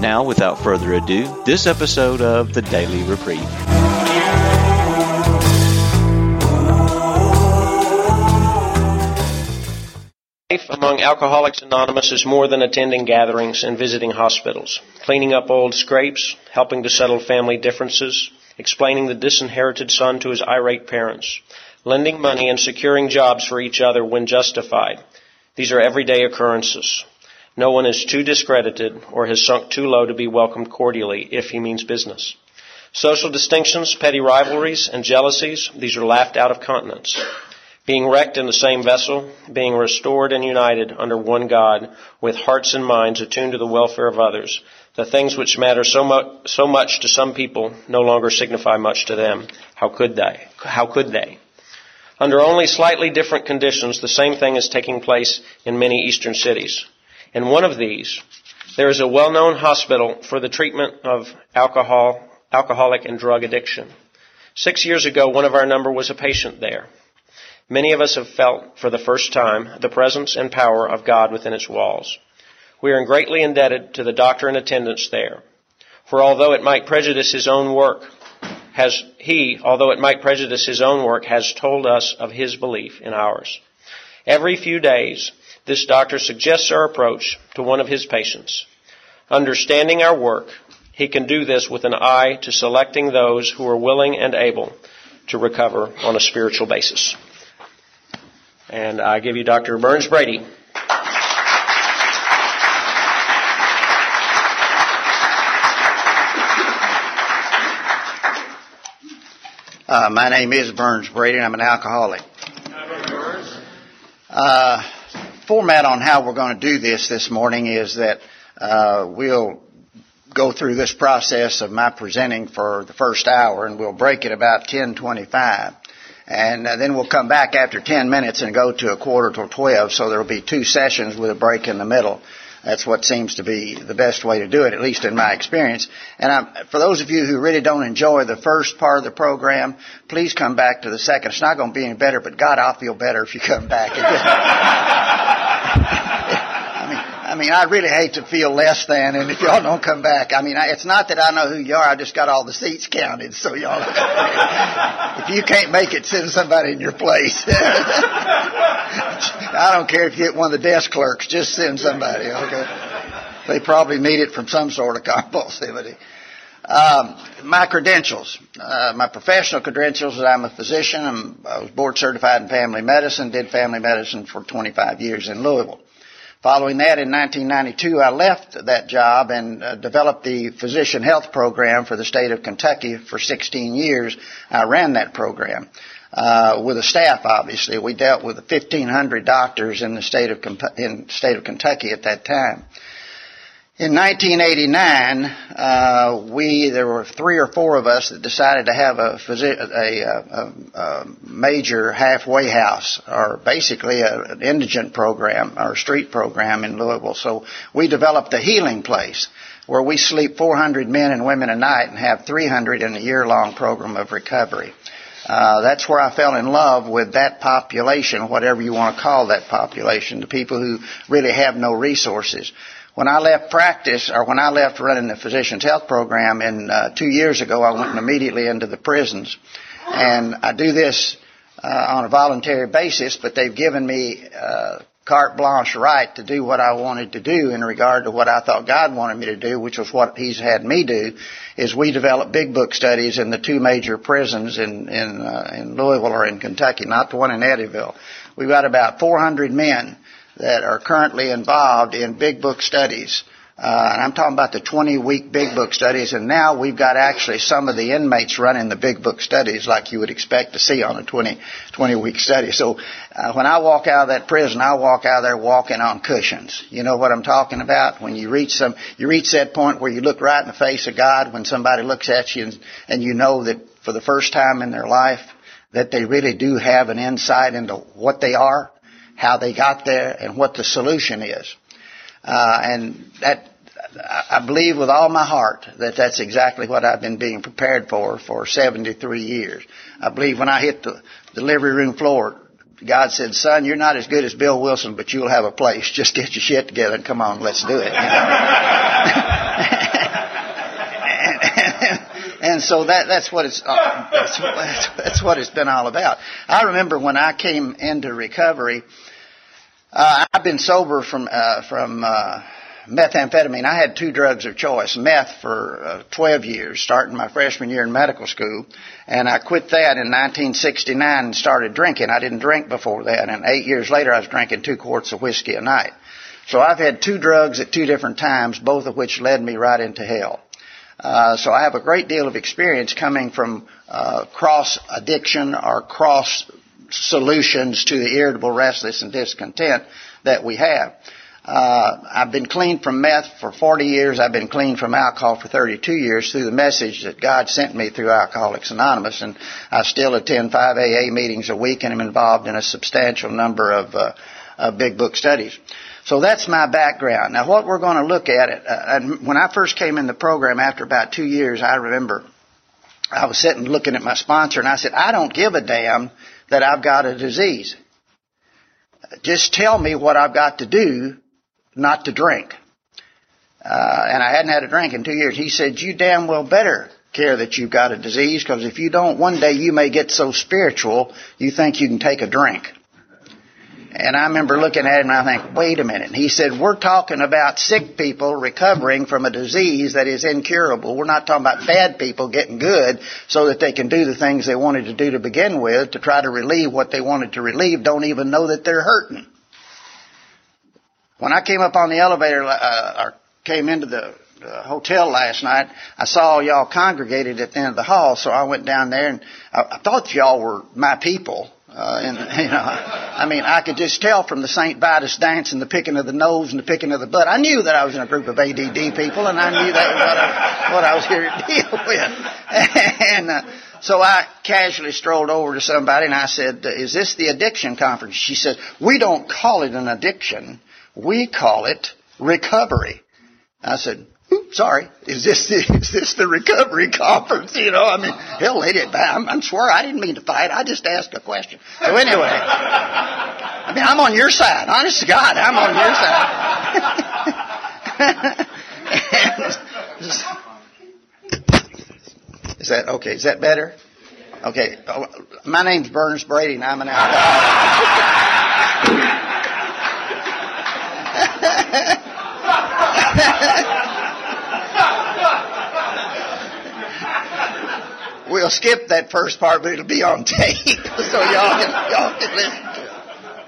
Now, without further ado, this episode of the Daily Reprieve. Life among Alcoholics Anonymous is more than attending gatherings and visiting hospitals, cleaning up old scrapes, helping to settle family differences, explaining the disinherited son to his irate parents, lending money and securing jobs for each other when justified. These are everyday occurrences. No one is too discredited or has sunk too low to be welcomed cordially if he means business. Social distinctions, petty rivalries, and jealousies, these are laughed out of countenance being wrecked in the same vessel, being restored and united under one God, with hearts and minds attuned to the welfare of others. The things which matter so much, so much to some people no longer signify much to them. How could they? How could they? Under only slightly different conditions, the same thing is taking place in many eastern cities. In one of these, there is a well-known hospital for the treatment of alcohol, alcoholic and drug addiction. Six years ago, one of our number was a patient there. Many of us have felt for the first time the presence and power of God within its walls. We are greatly indebted to the doctor in attendance there. For although it might prejudice his own work, has he, although it might prejudice his own work, has told us of his belief in ours. Every few days, this doctor suggests our approach to one of his patients. Understanding our work, he can do this with an eye to selecting those who are willing and able to recover on a spiritual basis. And I give you Dr. Burns Brady. Uh, my name is Burns Brady, and I'm an alcoholic. Uh, format on how we're going to do this this morning is that uh, we'll go through this process of my presenting for the first hour, and we'll break it about 10:25 and uh, then we'll come back after 10 minutes and go to a quarter till 12, so there will be two sessions with a break in the middle. That's what seems to be the best way to do it, at least in my experience. And I'm, for those of you who really don't enjoy the first part of the program, please come back to the second. It's not going to be any better, but God, I'll feel better if you come back. I mean, I really hate to feel less than, and if y'all don't come back, I mean, I, it's not that I know who you are. I just got all the seats counted, so y'all. if you can't make it, send somebody in your place. I don't care if you get one of the desk clerks. Just send somebody. Okay. They probably need it from some sort of compulsivity. Um, my credentials, uh, my professional credentials I'm a physician. I'm, I was board certified in family medicine. Did family medicine for 25 years in Louisville. Following that, in 1992, I left that job and uh, developed the physician health program for the state of Kentucky for 16 years. I ran that program. Uh, with a staff, obviously. We dealt with 1,500 doctors in the state of, in state of Kentucky at that time. In 1989, uh, we there were three or four of us that decided to have a, a, a, a major halfway house, or basically an indigent program or street program in Louisville. So we developed the healing place where we sleep 400 men and women a night and have 300 in a year-long program of recovery. Uh, that's where I fell in love with that population, whatever you want to call that population, the people who really have no resources. When I left practice, or when I left running the physician's health program in uh, two years ago, I went immediately into the prisons, and I do this uh, on a voluntary basis. But they've given me uh, carte blanche right to do what I wanted to do in regard to what I thought God wanted me to do, which was what He's had me do. Is we develop big book studies in the two major prisons in in uh, in Louisville or in Kentucky, not the one in Eddyville. We've got about 400 men that are currently involved in big book studies Uh, and I'm talking about the 20 week big book studies, and now we've got actually some of the inmates running the big book studies like you would expect to see on a 20, 20 week study. So, uh, when I walk out of that prison, I walk out there walking on cushions. You know what I'm talking about? When you reach some, you reach that point where you look right in the face of God when somebody looks at you and, and you know that for the first time in their life, that they really do have an insight into what they are, how they got there, and what the solution is. Uh, and that, I believe with all my heart that that's exactly what I've been being prepared for for 73 years. I believe when I hit the delivery room floor, God said, son, you're not as good as Bill Wilson, but you'll have a place. Just get your shit together and come on, let's do it. You know? and, so that, that's what it's, that's, that's what it's been all about. I remember when I came into recovery, uh, I've been sober from uh, from uh, methamphetamine. I had two drugs of choice: meth for uh, 12 years, starting my freshman year in medical school, and I quit that in 1969 and started drinking. I didn't drink before that, and eight years later, I was drinking two quarts of whiskey a night. So I've had two drugs at two different times, both of which led me right into hell. Uh, so I have a great deal of experience coming from uh, cross addiction or cross solutions to the irritable, restless, and discontent that we have. Uh, I've been clean from meth for 40 years. I've been clean from alcohol for 32 years through the message that God sent me through Alcoholics Anonymous, and I still attend five AA meetings a week, and I'm involved in a substantial number of, uh, of big book studies. So that's my background. Now, what we're going to look at, it, uh, and when I first came in the program after about two years, I remember I was sitting looking at my sponsor, and I said, "I don't give a damn that I've got a disease. Just tell me what I've got to do not to drink. Uh, and I hadn't had a drink in two years. He said, you damn well better care that you've got a disease because if you don't, one day you may get so spiritual you think you can take a drink. And I remember looking at him and I think, wait a minute. He said, we're talking about sick people recovering from a disease that is incurable. We're not talking about bad people getting good so that they can do the things they wanted to do to begin with to try to relieve what they wanted to relieve, don't even know that they're hurting. When I came up on the elevator, uh, or came into the uh, hotel last night, I saw y'all congregated at the end of the hall, so I went down there and I, I thought y'all were my people. Uh, and you know, I mean, I could just tell from the Saint Vitus dance and the picking of the nose and the picking of the butt. I knew that I was in a group of ADD people, and I knew that was what I, what I was here to deal with. and uh, so I casually strolled over to somebody and I said, "Is this the addiction conference?" She said, "We don't call it an addiction. We call it recovery." I said, Hmm, sorry, is this the, is this the recovery conference? You know, I mean, hell, they did. I'm, I'm swear I didn't mean to fight. I just asked a question. So anyway, I mean, I'm on your side. Honest to God, I'm on your side. is that okay? Is that better? Okay. Oh, my name's Burns Brady, and I'm an alcoholic. We'll skip that first part, but it'll be on tape, so y'all can, y'all can listen to it.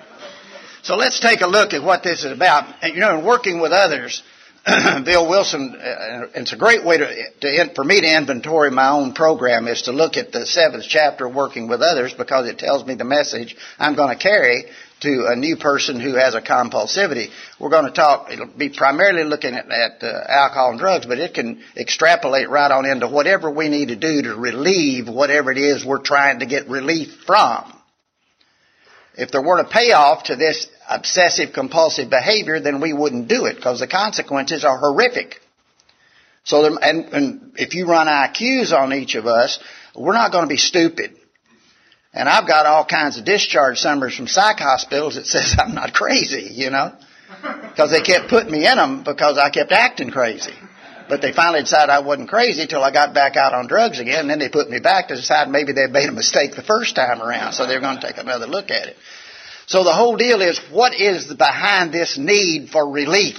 So let's take a look at what this is about. And, you know, in working with others, Bill Wilson, uh, it's a great way to, to, for me to inventory my own program is to look at the seventh chapter, working with others, because it tells me the message I'm going to carry to a new person who has a compulsivity. We're going to talk, it'll be primarily looking at, at uh, alcohol and drugs, but it can extrapolate right on into whatever we need to do to relieve whatever it is we're trying to get relief from. If there weren't a payoff to this obsessive compulsive behavior, then we wouldn't do it because the consequences are horrific. So, and, and if you run IQs on each of us, we're not going to be stupid. And I've got all kinds of discharge summaries from psych hospitals that says I'm not crazy, you know, because they kept putting me in them because I kept acting crazy. But they finally decided I wasn't crazy till I got back out on drugs again, and then they put me back to decide maybe they made a mistake the first time around, so they're going to take another look at it. So the whole deal is, what is behind this need for relief?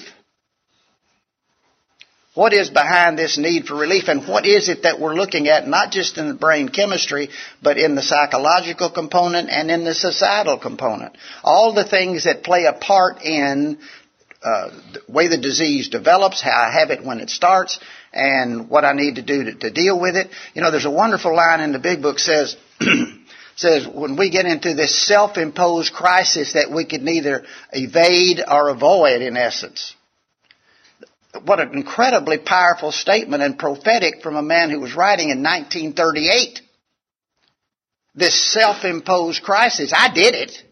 What is behind this need for relief and what is it that we're looking at not just in the brain chemistry, but in the psychological component and in the societal component? All the things that play a part in uh, the way the disease develops, how I have it when it starts, and what I need to do to, to deal with it. You know, there's a wonderful line in the big book says, says when we get into this self-imposed crisis that we could neither evade or avoid in essence. What an incredibly powerful statement and prophetic from a man who was writing in 1938. This self-imposed crisis. I did it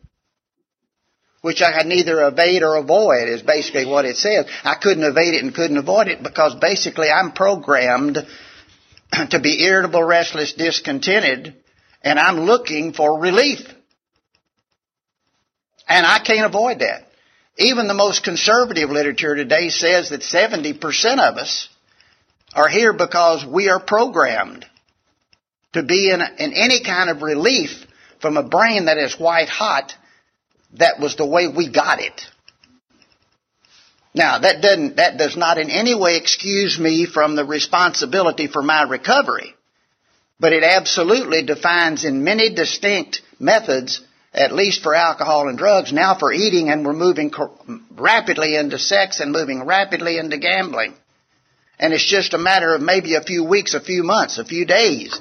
which I could neither evade or avoid is basically what it says. I couldn't evade it and couldn't avoid it because basically I'm programmed to be irritable, restless, discontented, and I'm looking for relief. And I can't avoid that. Even the most conservative literature today says that 70% of us are here because we are programmed to be in, in any kind of relief from a brain that is white hot that was the way we got it. Now, that doesn't, that does not in any way excuse me from the responsibility for my recovery, but it absolutely defines in many distinct methods, at least for alcohol and drugs, now for eating and we're moving rapidly into sex and moving rapidly into gambling. And it's just a matter of maybe a few weeks, a few months, a few days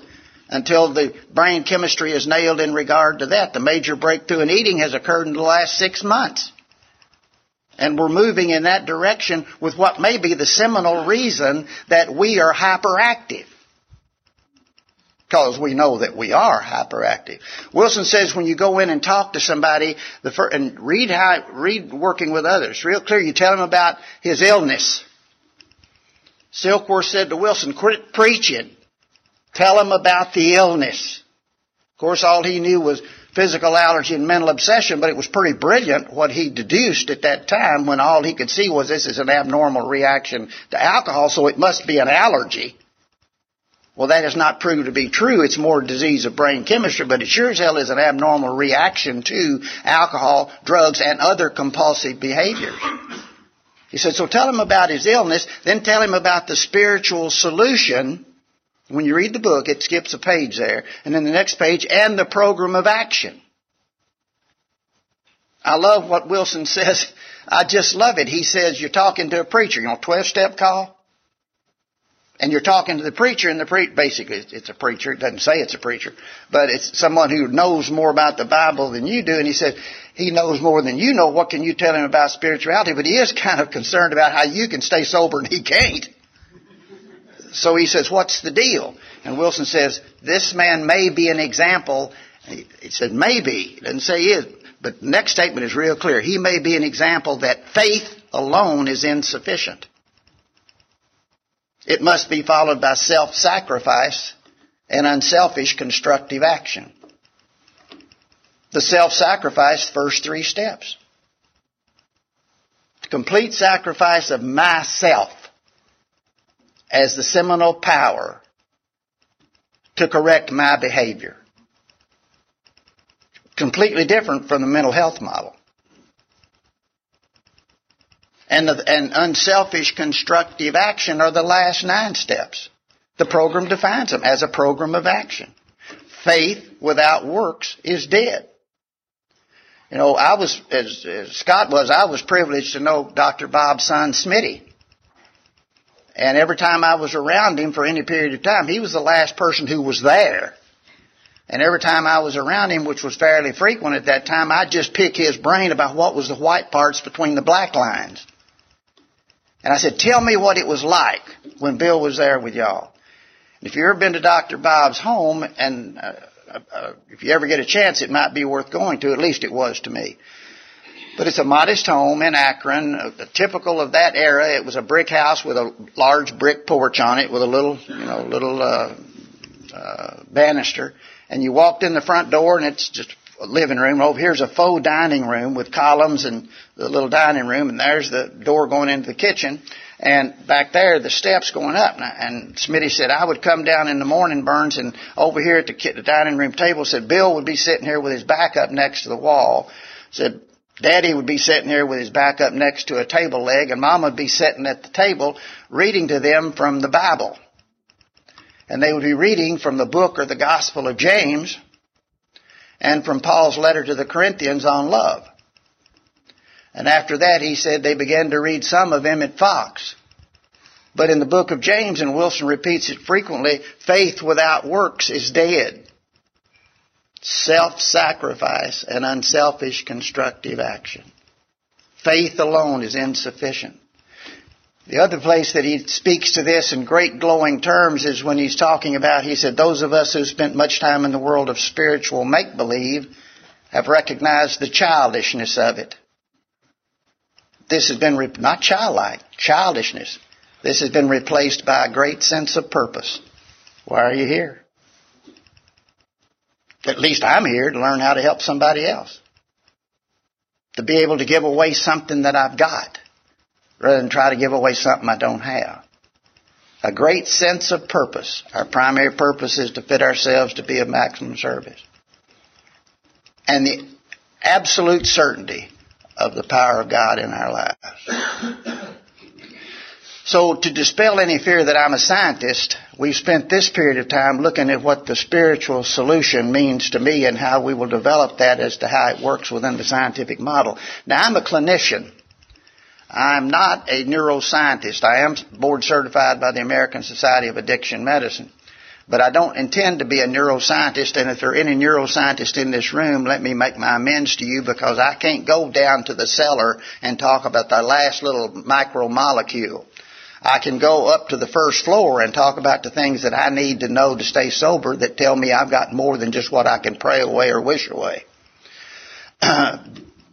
until the brain chemistry is nailed in regard to that. The major breakthrough in eating has occurred in the last six months. And we're moving in that direction with what may be the seminal reason that we are hyperactive. Because we know that we are hyperactive. Wilson says when you go in and talk to somebody, the first, and read how, read working with others, real clear, you tell him about his illness. Silkworth said to Wilson, quit preaching. Tell him about the illness. Of course, all he knew was physical allergy and mental obsession, but it was pretty brilliant what he deduced at that time when all he could see was this is an abnormal reaction to alcohol, so it must be an allergy. Well, that has not proved to be true. It's more a disease of brain chemistry, but it sure as hell is an abnormal reaction to alcohol, drugs, and other compulsive behaviors. He said, so tell him about his illness, then tell him about the spiritual solution when you read the book, it skips a page there, and then the next page, and the program of action. I love what Wilson says. I just love it. He says, you're talking to a preacher, you know, 12 step call. And you're talking to the preacher, and the pre- basically it's a preacher. It doesn't say it's a preacher, but it's someone who knows more about the Bible than you do. And he says he knows more than you know. What can you tell him about spirituality? But he is kind of concerned about how you can stay sober and he can't. So he says, what's the deal? And Wilson says, this man may be an example. He said maybe. He doesn't say he is. But the next statement is real clear. He may be an example that faith alone is insufficient. It must be followed by self-sacrifice and unselfish constructive action. The self-sacrifice, first three steps. The complete sacrifice of myself as the seminal power to correct my behavior. Completely different from the mental health model. And, the, and unselfish constructive action are the last nine steps. The program defines them as a program of action. Faith without works is dead. You know, I was, as, as Scott was, I was privileged to know Dr. Bob son Smitty. And every time I was around him for any period of time, he was the last person who was there. And every time I was around him, which was fairly frequent at that time, I'd just pick his brain about what was the white parts between the black lines. And I said, tell me what it was like when Bill was there with y'all. If you've ever been to Dr. Bob's home, and uh, uh, if you ever get a chance, it might be worth going to. At least it was to me. But it's a modest home in Akron, uh, typical of that era. It was a brick house with a large brick porch on it with a little, you know, little uh, uh, banister. And you walked in the front door and it's just living room. Over here's a faux dining room with columns and the little dining room. And there's the door going into the kitchen. And back there, the steps going up. And Smitty said, I would come down in the morning, Burns, and over here at the, the dining room table, said Bill would be sitting here with his back up next to the wall. Said, Daddy would be sitting here with his back up next to a table leg, and Mom would be sitting at the table reading to them from the Bible. And they would be reading from the book or the Gospel of James and from Paul's letter to the Corinthians on love. And after that, he said they began to read some of Emmett Fox. But in the book of James, and Wilson repeats it frequently, faith without works is dead. Self-sacrifice and unselfish constructive action. Faith alone is insufficient. The other place that he speaks to this in great glowing terms is when he's talking about, he said, those of us who spent much time in the world of spiritual make-believe have recognized the childishness of it. This has been, re- not childlike, childishness. This has been replaced by a great sense of purpose. Why are you here? At least I'm here to learn how to help somebody else. To be able to give away something that I've got rather than try to give away something I don't have. A great sense of purpose. Our primary purpose is to fit ourselves to be of maximum service. And the absolute certainty of the power of God in our lives. So to dispel any fear that I'm a scientist, we've spent this period of time looking at what the spiritual solution means to me and how we will develop that as to how it works within the scientific model. Now I'm a clinician. I'm not a neuroscientist. I am board certified by the American Society of Addiction Medicine. But I don't intend to be a neuroscientist, and if there are any neuroscientists in this room, let me make my amends to you because I can't go down to the cellar and talk about the last little micromolecule. I can go up to the first floor and talk about the things that I need to know to stay sober that tell me I've got more than just what I can pray away or wish away. Uh,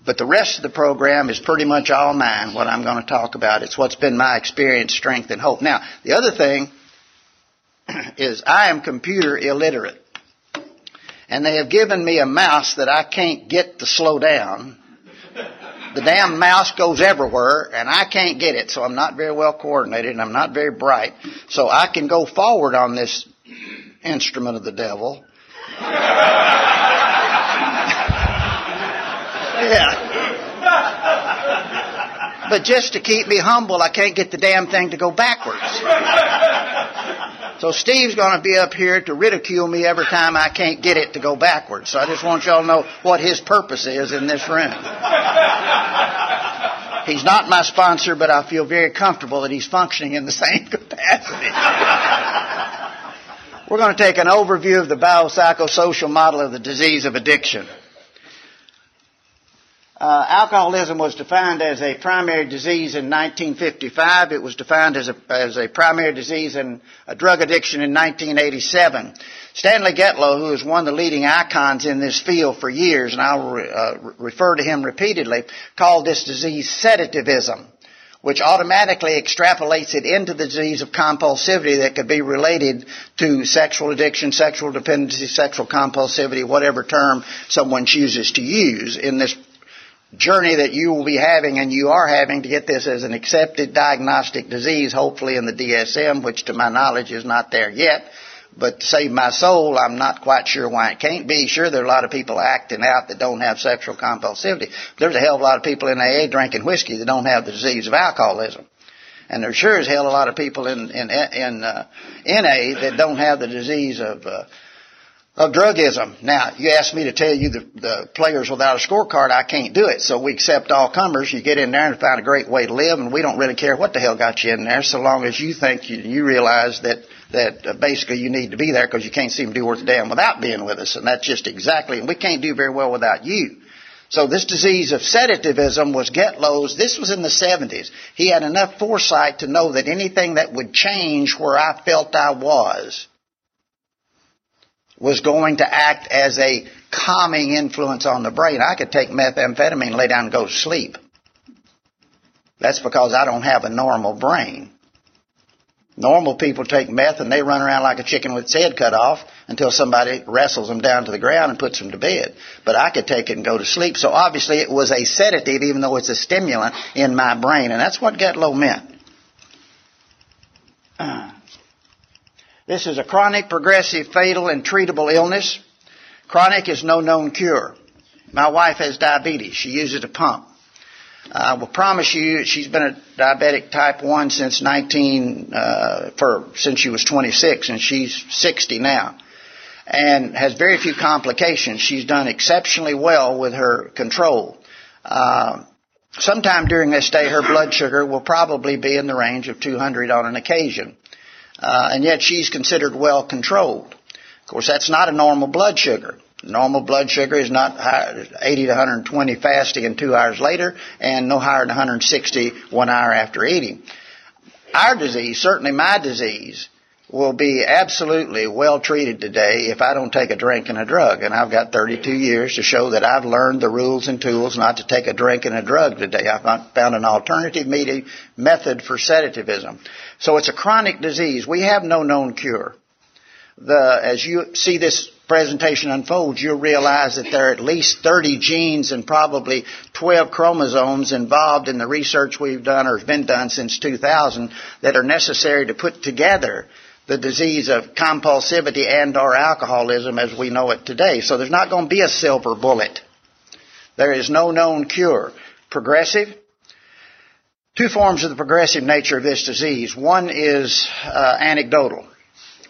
But the rest of the program is pretty much all mine, what I'm going to talk about. It's what's been my experience, strength, and hope. Now, the other thing is I am computer illiterate. And they have given me a mouse that I can't get to slow down. The damn mouse goes everywhere and I can't get it, so I'm not very well coordinated and I'm not very bright. So I can go forward on this instrument of the devil. Yeah. But just to keep me humble, I can't get the damn thing to go backwards. So Steve's going to be up here to ridicule me every time I can't get it to go backwards. So I just want y'all to know what his purpose is in this room. He's not my sponsor, but I feel very comfortable that he's functioning in the same capacity. We're going to take an overview of the biopsychosocial model of the disease of addiction. Uh, alcoholism was defined as a primary disease in 1955. It was defined as a, as a primary disease and a drug addiction in 1987. Stanley Gitlow, who is one of the leading icons in this field for years, and I'll re, uh, refer to him repeatedly, called this disease sedativism which automatically extrapolates it into the disease of compulsivity that could be related to sexual addiction, sexual dependency, sexual compulsivity, whatever term someone chooses to use in this journey that you will be having and you are having to get this as an accepted diagnostic disease, hopefully in the DSM, which to my knowledge is not there yet. But to save my soul, I'm not quite sure why it can't be. Sure, there are a lot of people acting out that don't have sexual compulsivity. There's a hell of a lot of people in AA drinking whiskey that don't have the disease of alcoholism. And there's sure as hell a lot of people in, in, in uh, NA that don't have the disease of uh, of drugism. Now, you asked me to tell you the, the players without a scorecard, I can't do it. So we accept all comers. You get in there and find a great way to live, and we don't really care what the hell got you in there, so long as you think you, you realize that that uh, basically you need to be there because you can't seem to do worth a damn without being with us, and that's just exactly. And we can't do very well without you. So this disease of sedativism was Gitlow's. This was in the 70s. He had enough foresight to know that anything that would change where I felt I was was going to act as a calming influence on the brain. I could take methamphetamine, lay down and go to sleep. That's because I don't have a normal brain. Normal people take meth and they run around like a chicken with its head cut off until somebody wrestles them down to the ground and puts them to bed. But I could take it and go to sleep. So obviously it was a sedative even though it's a stimulant in my brain. And that's what Gitlow meant. Uh. This is a chronic, progressive, fatal, and treatable illness. Chronic is no known cure. My wife has diabetes. She uses a pump. I will promise you, she's been a diabetic type 1 since 19, uh, for, since she was 26 and she's 60 now. And has very few complications. She's done exceptionally well with her control. Uh, sometime during this day, her blood sugar will probably be in the range of 200 on an occasion. Uh, and yet she's considered well controlled. Of course, that's not a normal blood sugar. Normal blood sugar is not high, 80 to 120 fasting and two hours later, and no higher than 160 one hour after eating. Our disease, certainly my disease, will be absolutely well treated today if I don't take a drink and a drug. And I've got 32 years to show that I've learned the rules and tools not to take a drink and a drug today. I've found an alternative method for sedativism. So it's a chronic disease. We have no known cure. The, as you see this presentation unfolds, you'll realize that there are at least 30 genes and probably 12 chromosomes involved in the research we've done or has been done since 2000 that are necessary to put together the disease of compulsivity and or alcoholism as we know it today. So there's not going to be a silver bullet. There is no known cure. Progressive. Two forms of the progressive nature of this disease. One is uh, anecdotal,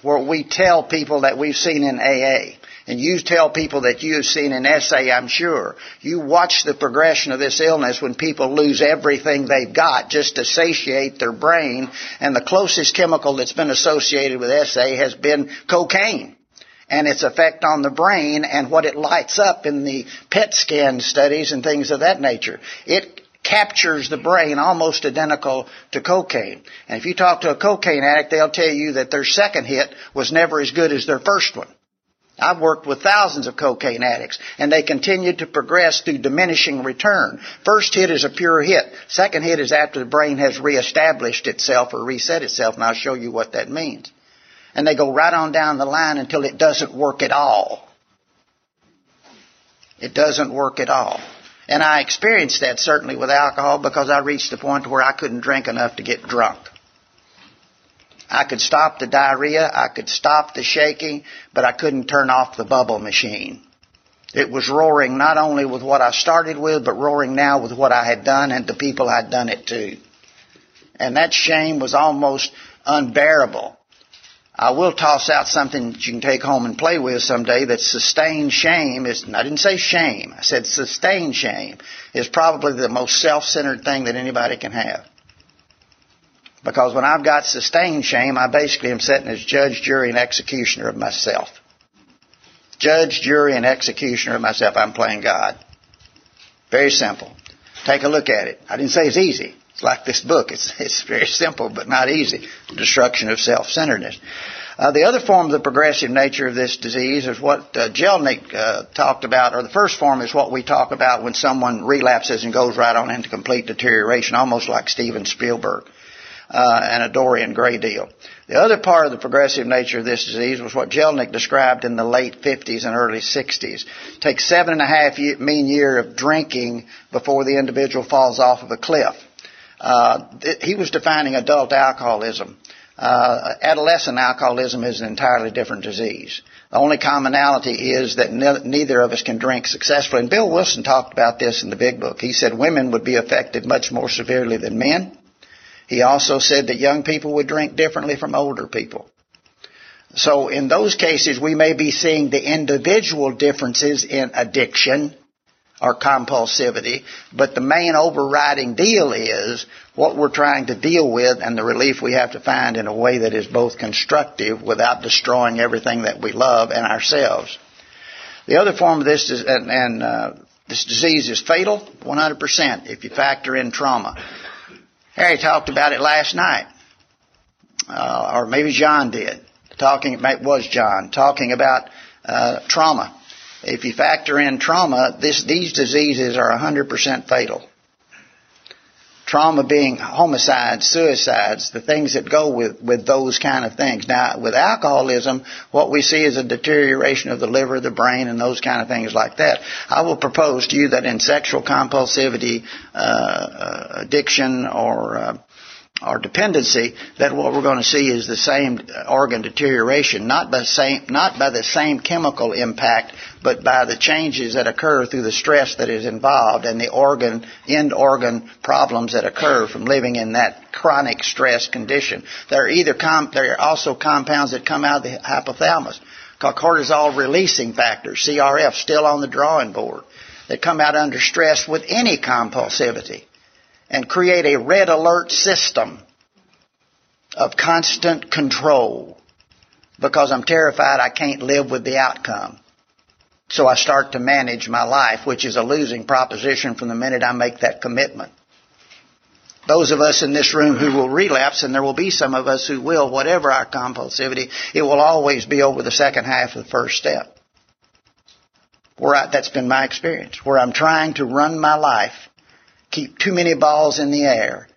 where we tell people that we've seen in AA. And you tell people that you've seen an SA, I'm sure. You watch the progression of this illness when people lose everything they've got just to satiate their brain. And the closest chemical that's been associated with SA has been cocaine and its effect on the brain and what it lights up in the PET scan studies and things of that nature. It captures the brain almost identical to cocaine. And if you talk to a cocaine addict, they'll tell you that their second hit was never as good as their first one. I've worked with thousands of cocaine addicts, and they continue to progress through diminishing return. First hit is a pure hit. Second hit is after the brain has reestablished itself or reset itself, and I'll show you what that means. And they go right on down the line until it doesn't work at all. It doesn't work at all. And I experienced that certainly with alcohol because I reached the point where I couldn't drink enough to get drunk. I could stop the diarrhea, I could stop the shaking, but I couldn't turn off the bubble machine. It was roaring not only with what I started with, but roaring now with what I had done and the people I'd done it to. And that shame was almost unbearable. I will toss out something that you can take home and play with someday that sustained shame is, I didn't say shame, I said sustained shame is probably the most self-centered thing that anybody can have. Because when I've got sustained shame, I basically am sitting as judge, jury, and executioner of myself. Judge, jury, and executioner of myself. I'm playing God. Very simple. Take a look at it. I didn't say it's easy. It's like this book. It's, it's very simple, but not easy. Destruction of self-centeredness. Uh, the other form of the progressive nature of this disease is what uh, Jellinek uh, talked about, or the first form is what we talk about when someone relapses and goes right on into complete deterioration, almost like Steven Spielberg uh, and a Dorian Gray deal. The other part of the progressive nature of this disease was what Jellinek described in the late 50s and early 60s. It takes seven and a half year, mean year of drinking before the individual falls off of a cliff. Uh, th- he was defining adult alcoholism. Uh, adolescent alcoholism is an entirely different disease. The only commonality is that ne- neither of us can drink successfully. And Bill Wilson talked about this in the big book. He said women would be affected much more severely than men. He also said that young people would drink differently from older people. So in those cases, we may be seeing the individual differences in addiction or compulsivity, but the main overriding deal is what we're trying to deal with and the relief we have to find in a way that is both constructive without destroying everything that we love and ourselves. The other form of this is, and, and uh, this disease is fatal 100% if you factor in trauma. Harry talked about it last night, uh, or maybe John did. Talking, it was John talking about uh, trauma. If you factor in trauma, this, these diseases are 100% fatal. Trauma being homicides, suicides, the things that go with, with those kind of things. Now, with alcoholism, what we see is a deterioration of the liver, the brain, and those kind of things like that. I will propose to you that in sexual compulsivity, uh, uh addiction, or uh, or dependency, that what we're going to see is the same organ deterioration, not by same, not by the same chemical impact, but by the changes that occur through the stress that is involved and the organ, end organ problems that occur from living in that chronic stress condition. There are either com- there are also compounds that come out of the hypothalamus called cortisol releasing factors, CRF, still on the drawing board, that come out under stress with any compulsivity and create a red alert system of constant control because I'm terrified I can't live with the outcome. So I start to manage my life, which is a losing proposition from the minute I make that commitment. Those of us in this room who will relapse, and there will be some of us who will, whatever our compulsivity, it will always be over the second half of the first step. Where I, that's been my experience. Where I'm trying to run my life, keep too many balls in the air,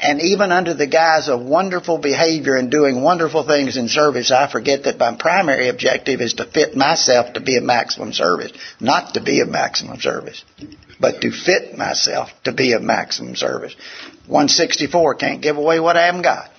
and even under the guise of wonderful behavior and doing wonderful things in service, I forget that my primary objective is to fit myself to be a maximum service, not to be a maximum service, but to fit myself to be a maximum service. 164 can't give away what I haven't got.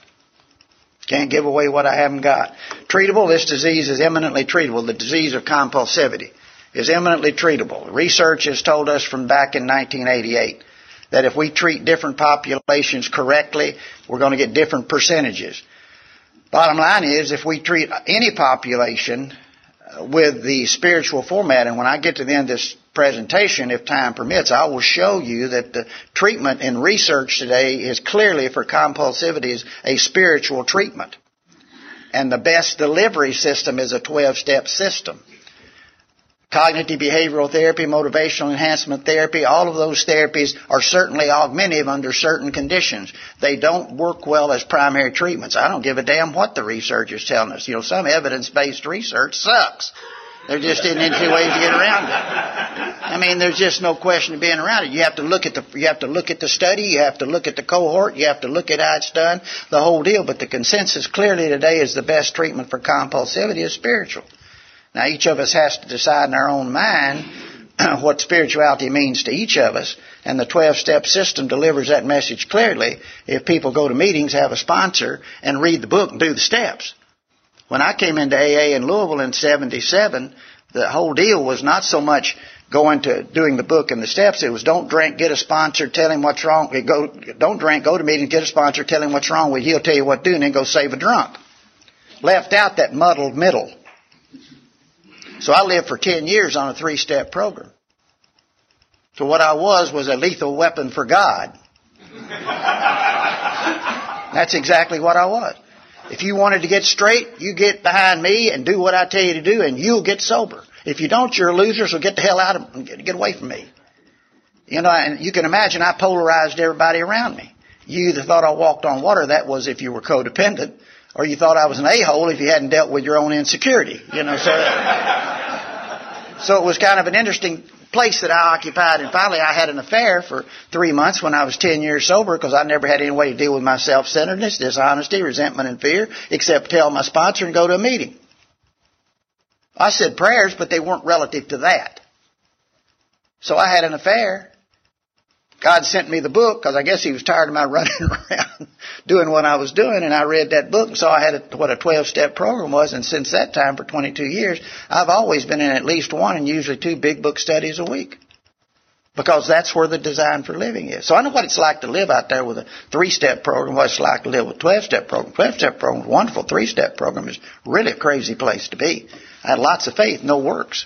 Can't give away what I haven't got. Treatable, this disease is eminently treatable. The disease of compulsivity is eminently treatable. Research has told us from back in 1988 that if we treat different populations correctly, we're going to get different percentages. Bottom line is, if we treat any population uh, with the spiritual format, and when I get to the end of this presentation, if time permits, I will show you that the treatment in research today is clearly for compulsivity is a spiritual treatment. And the best delivery system is a 12-step system. Cognitive behavioral therapy, motivational enhancement therapy, all of those therapies are certainly augmentative under certain conditions. They don't work well as primary treatments. I don't give a damn what the research is telling us. You know, some evidence-based research sucks. There just isn't any way to get around it. I mean, there's just no question of being around it. You have to look at the, you have to look at the study, you have to look at the cohort, you have to look at how it's done, the whole deal. But the consensus clearly today is the best treatment for compulsivity is spiritual. Now each of us has to decide in our own mind what spirituality means to each of us, and the 12-step system delivers that message clearly if people go to meetings, have a sponsor, and read the book and do the steps. When I came into AA in Louisville in 77, the whole deal was not so much going to doing the book and the steps. It was don't drink, get a sponsor, tell him what's wrong. Go, don't drink, go to meeting, get a sponsor, tell him what's wrong with you. He'll tell you what to do, and then go save a drunk. Left out that muddled middle. So I lived for 10 years on a three step program. So what I was was a lethal weapon for God. That's exactly what I was. If you wanted to get straight, you get behind me and do what I tell you to do and you'll get sober. If you don't, you're a loser, so get the hell out of, and get away from me. You know, and you can imagine I polarized everybody around me. You either thought I walked on water, that was if you were codependent, or you thought I was an a-hole if you hadn't dealt with your own insecurity. You know, so so it was kind of an interesting place that I occupied. And finally, I had an affair for three months when I was 10 years sober because I never had any way to deal with my self-centeredness, dishonesty, resentment, and fear, except tell my sponsor and go to a meeting. I said prayers, but they weren't relative to that. So I had an affair. God sent me the book because I guess he was tired of my running around doing what I was doing, and I read that book and saw I had a, what a 12-step program was, and since that time, for 22 years, I've always been in at least one and usually two big book studies a week. Because that's where the design for living is. So I know what it's like to live out there with a three-step program, what it's like to live with a 12-step program. 12-step program is wonderful. Three-step program is really a crazy place to be. I had lots of faith, no works.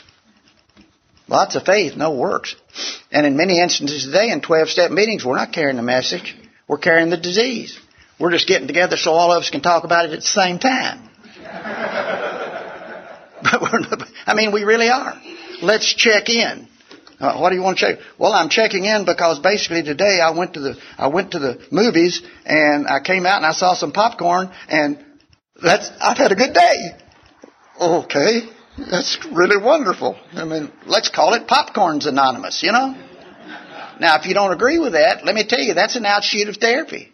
Lots of faith, no works. And in many instances today in 12 step meetings, we're not carrying the message. We're carrying the disease. We're just getting together so all of us can talk about it at the same time. but we're not, I mean, we really are. Let's check in. Uh, what do you want to check? Well, I'm checking in because basically today I went to the I went to the movies and I came out and I saw some popcorn and that's I've had a good day. Okay. That's really wonderful. I mean, let's call it Popcorns Anonymous, you know? Now, if you don't agree with that, let me tell you, that's an outshoot of therapy.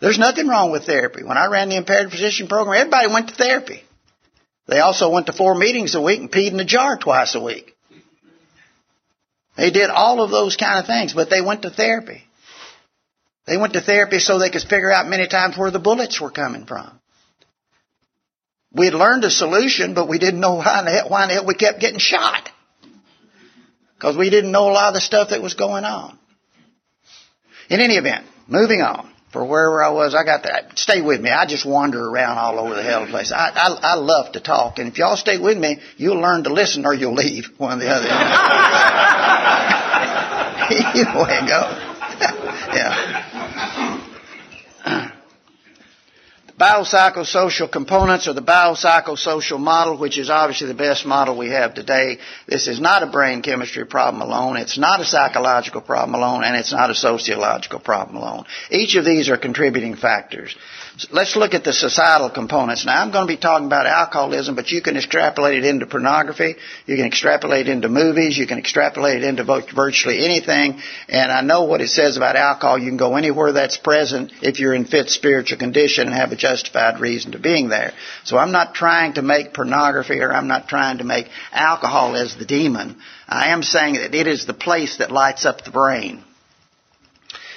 There's nothing wrong with therapy. When I ran the impaired physician program, everybody went to therapy. They also went to four meetings a week and peed in a jar twice a week. They did all of those kind of things, but they went to therapy. They went to therapy so they could figure out many times where the bullets were coming from. We had learned a solution, but we didn't know why in the hell, why in the hell we kept getting shot. Because we didn't know a lot of the stuff that was going on. In any event, moving on. For wherever I was, I got that. Stay with me. I just wander around all over the hell place. I, I, I love to talk, and if y'all stay with me, you'll learn to listen or you'll leave. One or the other. you know it goes. Yeah. Biopsychosocial components or the biopsychosocial model, which is obviously the best model we have today. This is not a brain chemistry problem alone. It's not a psychological problem alone, and it's not a sociological problem alone. Each of these are contributing factors. Let's look at the societal components. Now, I'm going to be talking about alcoholism, but you can extrapolate it into pornography. You can extrapolate it into movies. You can extrapolate it into virtually anything. And I know what it says about alcohol. You can go anywhere that's present if you're in fit spiritual condition and have a justified reason to being there. So I'm not trying to make pornography or I'm not trying to make alcohol as the demon. I am saying that it is the place that lights up the brain.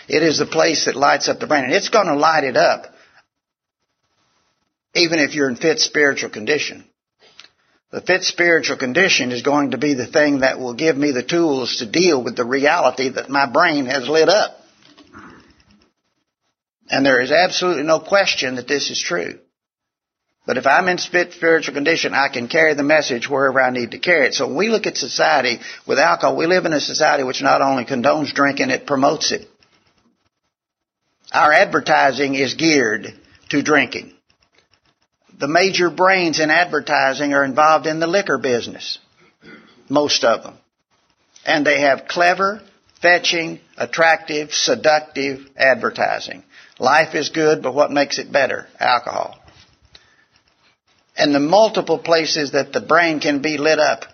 It is the place that lights up the brain. And it's going to light it up even if you're in fit spiritual condition. The fit spiritual condition is going to be the thing that will give me the tools to deal with the reality that my brain has lit up. And there is absolutely no question that this is true. But if I'm in fit spiritual condition, I can carry the message wherever I need to carry it. So when we look at society with alcohol, we live in a society which not only condones drinking, it promotes it. Our advertising is geared to drinking the major brains in advertising are involved in the liquor business. Most of them. And they have clever, fetching, attractive, seductive advertising. Life is good, but what makes it better? Alcohol. And the multiple places that the brain can be lit up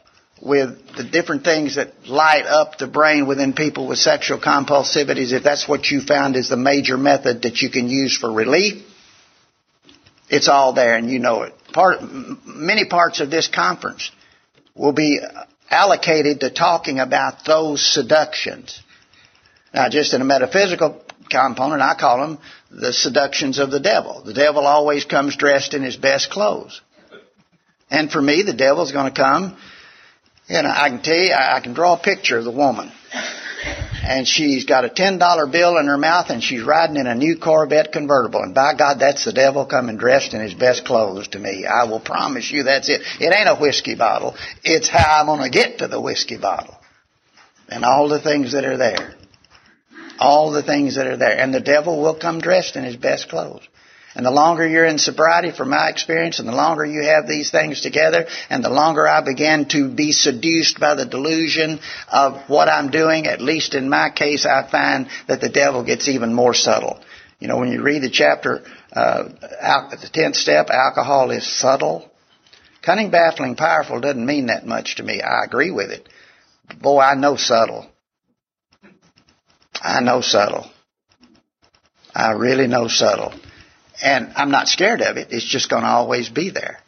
with the different things that light up the brain within people with sexual compulsivities, if that's what you found is the major method that you can use for relief, it's all there and you know it. Part, many parts of this conference will be allocated to talking about those seductions. Now just in a metaphysical component, I call them the seductions of the devil. The devil always comes dressed in his best clothes. And for me, the devil's going to come, know, I can tell you, I can draw a picture of the woman and she's got a ten dollar bill in her mouth and she's riding in a new Corvette convertible. And by God, that's the devil coming dressed in his best clothes to me. I will promise you that's it. It ain't a whiskey bottle. It's how I'm gonna get to the whiskey bottle. And all the things that are there. All the things that are there. And the devil will come dressed in his best clothes. And the longer you're in sobriety, from my experience, and the longer you have these things together, and the longer I begin to be seduced by the delusion of what I'm doing, at least in my case, I find that the devil gets even more subtle. You know, when you read the chapter, uh, the tenth step, alcohol is subtle. Cunning, baffling, powerful doesn't mean that much to me. I agree with it. Boy, I know subtle. I know subtle. I really know subtle. And I'm not scared of it. It's just going to always be there.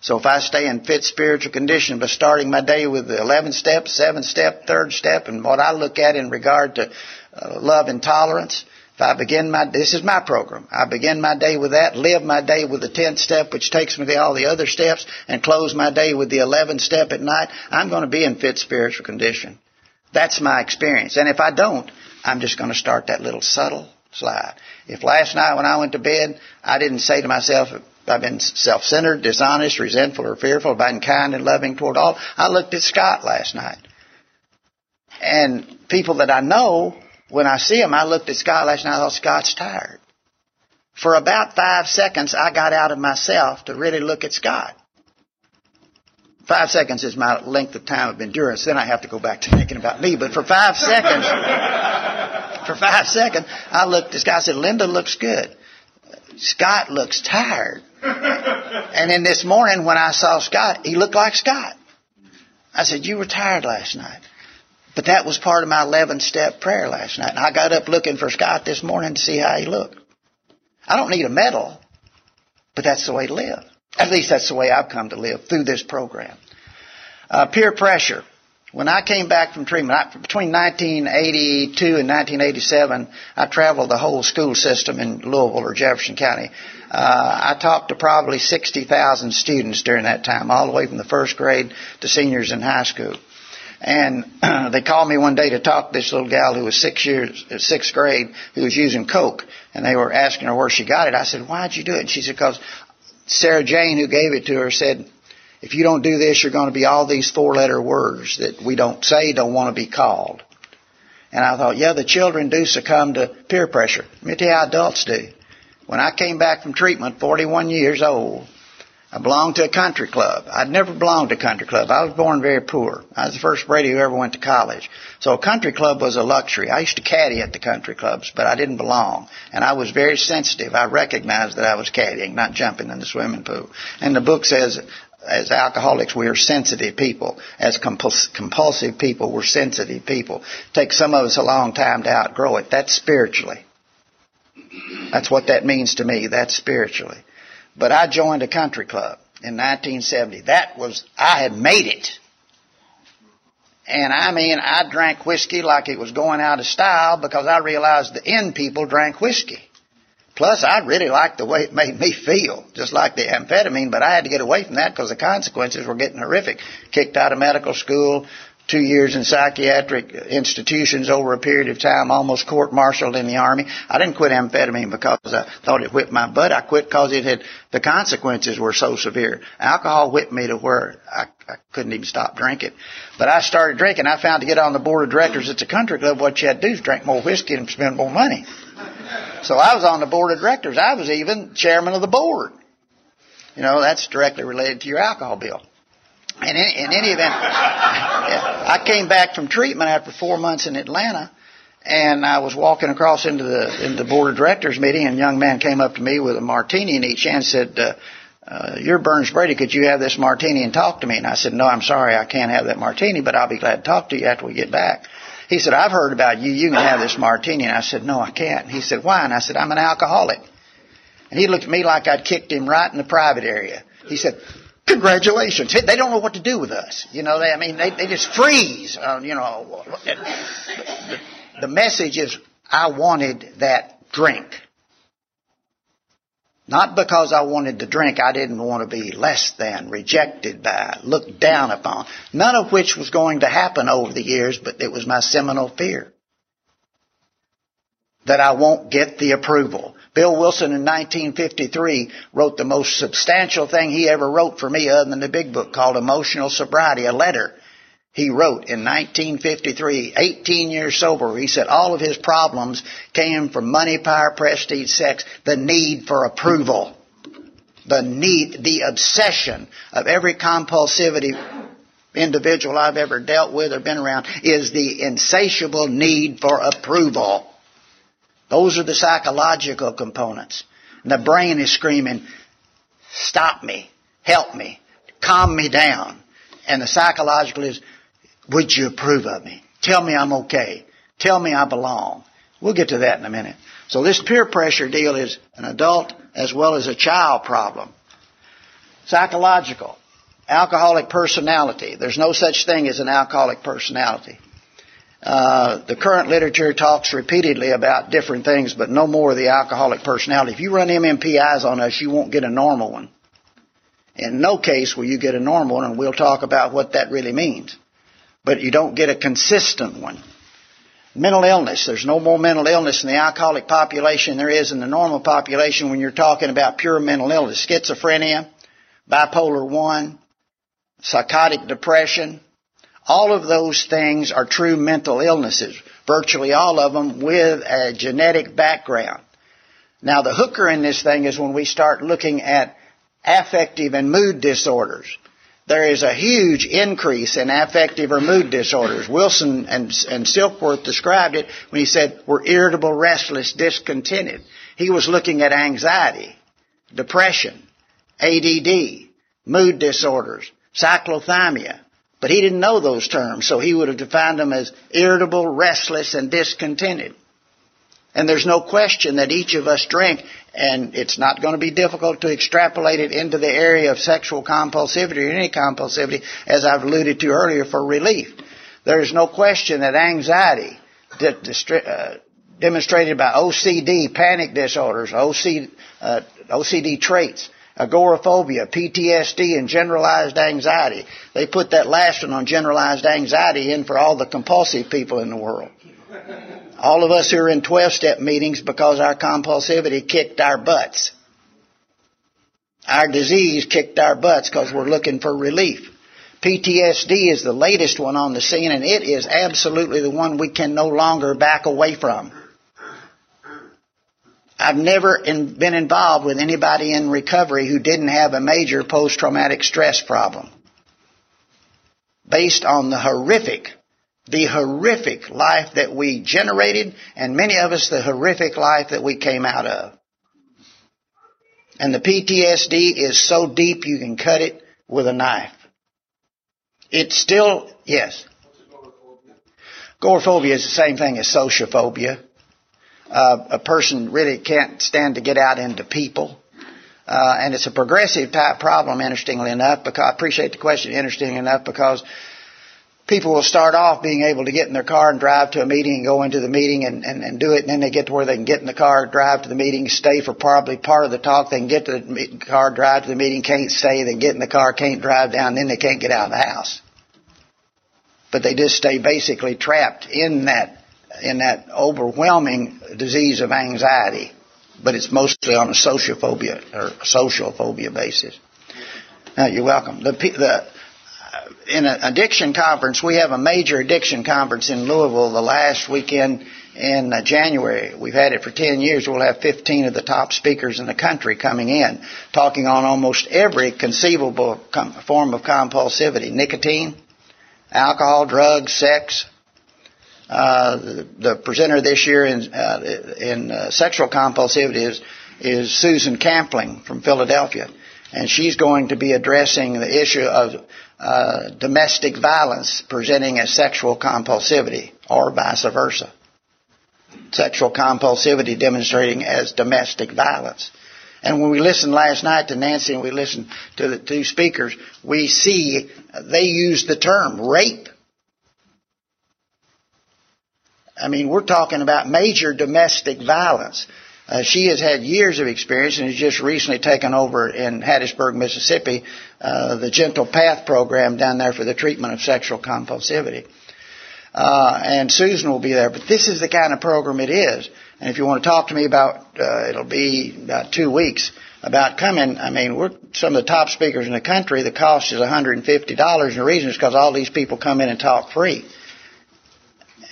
So if I stay in fit spiritual condition by starting my day with the 11 step, 7 step, 3rd step, and what I look at in regard to uh, love and tolerance, if I begin my, this is my program. I begin my day with that, live my day with the 10th step, which takes me to all the other steps, and close my day with the 11th step at night, I'm going to be in fit spiritual condition. That's my experience. And if I don't, I'm just going to start that little subtle slide. If last night when I went to bed, I didn't say to myself, I've been self-centered, dishonest, resentful, or fearful, I've been kind and loving toward all, I looked at Scott last night. And people that I know, when I see them, I looked at Scott last night, I thought Scott's tired. For about five seconds, I got out of myself to really look at Scott. Five seconds is my length of time of endurance. Then I have to go back to thinking about me. But for five seconds, for five seconds, I looked this guy. I said, Linda looks good. Scott looks tired. and then this morning when I saw Scott, he looked like Scott. I said, you were tired last night. But that was part of my 11 step prayer last night. And I got up looking for Scott this morning to see how he looked. I don't need a medal, but that's the way to live. At least that's the way I've come to live through this program. Uh, peer pressure. When I came back from treatment, I, between 1982 and 1987, I traveled the whole school system in Louisville or Jefferson County. Uh, I talked to probably 60,000 students during that time, all the way from the first grade to seniors in high school. And they called me one day to talk to this little gal who was six years, sixth grade, who was using coke, and they were asking her where she got it. I said, "Why'd you do it?" And she said, "Because Sarah Jane, who gave it to her, said if you don't do this, you're going to be all these four letter words that we don't say, don't want to be called. And I thought, yeah, the children do succumb to peer pressure. Let me tell you how adults do. When I came back from treatment, 41 years old, I belonged to a country club. I'd never belonged to a country club. I was born very poor. I was the first Brady who ever went to college. So a country club was a luxury. I used to caddy at the country clubs, but I didn't belong. And I was very sensitive. I recognized that I was caddying, not jumping in the swimming pool. And the book says, as alcoholics, we are sensitive people. As compulsive people, we're sensitive people. It takes some of us a long time to outgrow it. That's spiritually. That's what that means to me. That's spiritually. But I joined a country club in 1970. That was, I had made it. And I mean, I drank whiskey like it was going out of style because I realized the end people drank whiskey. Plus, I really liked the way it made me feel, just like the amphetamine, but I had to get away from that because the consequences were getting horrific. Kicked out of medical school, two years in psychiatric institutions over a period of time, almost court-martialed in the army. I didn't quit amphetamine because I thought it whipped my butt. I quit because it had, the consequences were so severe. Alcohol whipped me to where I, I couldn't even stop drinking. But I started drinking. I found to get on the board of directors at the country club, what you had to do is drink more whiskey and spend more money. So I was on the board of directors. I was even chairman of the board. You know, that's directly related to your alcohol bill. In, in any event, I came back from treatment after four months in Atlanta, and I was walking across into the into the board of directors meeting, and a young man came up to me with a martini in each hand, and said, uh, uh, "You're Burns Brady. Could you have this martini and talk to me?" And I said, "No, I'm sorry, I can't have that martini, but I'll be glad to talk to you after we get back." He said, "I've heard about you. You can have this martini." And I said, "No, I can't." He said, "Why?" And I said, "I'm an alcoholic." And he looked at me like I'd kicked him right in the private area. He said, Congratulations. They don't know what to do with us. You know, they, I mean, they, they just freeze. Uh, you know, the, the message is, I wanted that drink. Not because I wanted the drink, I didn't want to be less than, rejected by, looked down upon. None of which was going to happen over the years, but it was my seminal fear. That I won't get the approval. Bill Wilson in 1953 wrote the most substantial thing he ever wrote for me other than the big book called Emotional Sobriety, a letter he wrote in 1953, 18 years sober. He said all of his problems came from money, power, prestige, sex, the need for approval. The need, the obsession of every compulsivity individual I've ever dealt with or been around is the insatiable need for approval. Those are the psychological components. And the brain is screaming, stop me, help me, calm me down. And the psychological is, would you approve of me? Tell me I'm okay. Tell me I belong. We'll get to that in a minute. So this peer pressure deal is an adult as well as a child problem. Psychological. Alcoholic personality. There's no such thing as an alcoholic personality. Uh, the current literature talks repeatedly about different things, but no more of the alcoholic personality. If you run MMPIs on us, you won't get a normal one. In no case will you get a normal one, and we'll talk about what that really means. But you don't get a consistent one. Mental illness. There's no more mental illness in the alcoholic population there is in the normal population when you're talking about pure mental illness. Schizophrenia, bipolar 1, psychotic depression, all of those things are true mental illnesses, virtually all of them with a genetic background. Now the hooker in this thing is when we start looking at affective and mood disorders. There is a huge increase in affective or mood disorders. Wilson and, and Silkworth described it when he said, we're irritable, restless, discontented. He was looking at anxiety, depression, ADD, mood disorders, cyclothymia, but he didn't know those terms, so he would have defined them as irritable, restless, and discontented. And there's no question that each of us drink, and it's not going to be difficult to extrapolate it into the area of sexual compulsivity or any compulsivity, as I've alluded to earlier, for relief. There's no question that anxiety, uh, demonstrated by OCD, panic disorders, OCD, uh, OCD traits, agoraphobia, PTSD, and generalized anxiety. They put that last one on generalized anxiety in for all the compulsive people in the world. All of us who are in 12 step meetings because our compulsivity kicked our butts. Our disease kicked our butts because we're looking for relief. PTSD is the latest one on the scene and it is absolutely the one we can no longer back away from. I've never in, been involved with anybody in recovery who didn't have a major post-traumatic stress problem. Based on the horrific, the horrific life that we generated and many of us the horrific life that we came out of. And the PTSD is so deep you can cut it with a knife. It's still, yes. Agoraphobia is the same thing as sociophobia. Uh, a person really can't stand to get out into people. Uh, and it's a progressive type problem, interestingly enough, because I appreciate the question, interestingly enough, because people will start off being able to get in their car and drive to a meeting and go into the meeting and, and, and do it, and then they get to where they can get in the car, drive to the meeting, stay for probably part of the talk, they can get to the car, drive to the meeting, can't stay, they get in the car, can't drive down, then they can't get out of the house. But they just stay basically trapped in that, in that overwhelming disease of anxiety. But it's mostly on a sociophobia or social phobia basis. Now, you're welcome. The, the, in an addiction conference, we have a major addiction conference in Louisville the last weekend in uh, January. We've had it for 10 years. We'll have 15 of the top speakers in the country coming in, talking on almost every conceivable form of compulsivity. Nicotine, alcohol, drugs, sex. Uh, the, the, presenter this year in, uh, in uh, sexual compulsivity is, is Susan Campling from Philadelphia. And she's going to be addressing the issue of uh, domestic violence presenting as sexual compulsivity or vice versa. Sexual compulsivity demonstrating as domestic violence. And when we listened last night to Nancy and we listened to the two speakers, we see they use the term rape. I mean, we're talking about major domestic violence. Uh, she has had years of experience and has just recently taken over in Hattiesburg, Mississippi, uh, the Gentle Path program down there for the treatment of sexual compulsivity. Uh, and Susan will be there. But this is the kind of program it is. And if you want to talk to me about, uh, it'll be about two weeks about coming. I mean, we're some of the top speakers in the country. The cost is $150, and the reason is because all these people come in and talk free.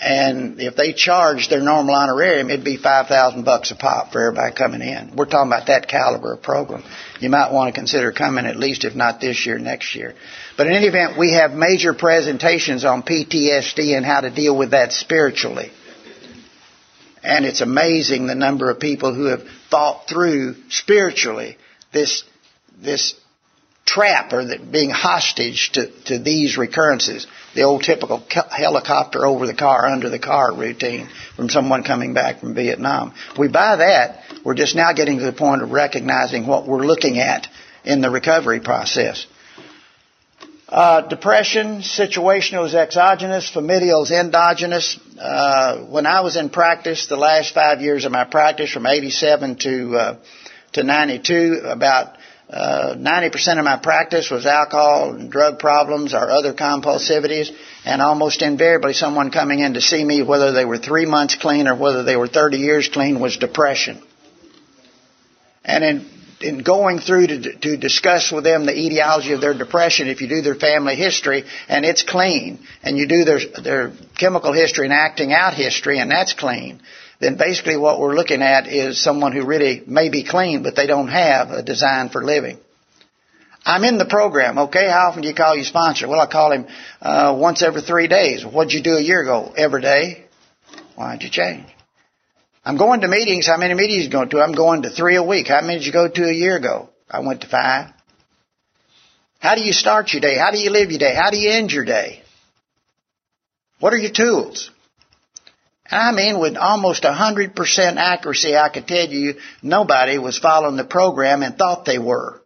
And if they charge their normal honorarium, it'd be five thousand bucks a pop for everybody coming in. We're talking about that caliber of program. You might want to consider coming at least, if not this year, next year. But in any event, we have major presentations on PTSD and how to deal with that spiritually. And it's amazing the number of people who have thought through spiritually this this trap or that being hostage to, to these recurrences the old typical helicopter over the car, under the car routine from someone coming back from Vietnam. We buy that. We're just now getting to the point of recognizing what we're looking at in the recovery process. Uh, depression, situational is exogenous, familial is endogenous. Uh, when I was in practice, the last five years of my practice, from 87 to uh, to 92, about uh, 90% of my practice was alcohol and drug problems or other compulsivities, and almost invariably someone coming in to see me, whether they were three months clean or whether they were 30 years clean, was depression. And in, in going through to, to discuss with them the etiology of their depression, if you do their family history and it's clean, and you do their, their chemical history and acting out history and that's clean, then basically what we're looking at is someone who really may be clean, but they don't have a design for living. I'm in the program, okay? How often do you call your sponsor? Well, I call him uh, once every three days. What'd you do a year ago? Every day. Why'd you change? I'm going to meetings. How many meetings are you going to? I'm going to three a week. How many did you go to a year ago? I went to five. How do you start your day? How do you live your day? How do you end your day? What are your tools? I mean, with almost 100% accuracy, I could tell you nobody was following the program and thought they were.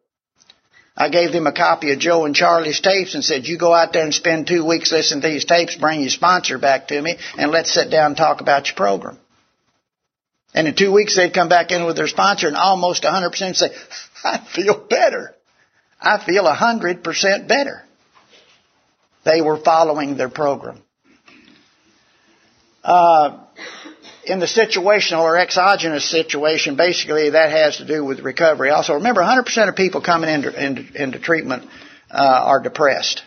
I gave them a copy of Joe and Charlie's tapes and said, you go out there and spend two weeks listening to these tapes, bring your sponsor back to me, and let's sit down and talk about your program. And in two weeks they'd come back in with their sponsor and almost 100% say, I feel better. I feel 100% better. They were following their program. Uh, in the situational or exogenous situation, basically that has to do with recovery. Also, remember, 100% of people coming into, into, into treatment uh, are depressed.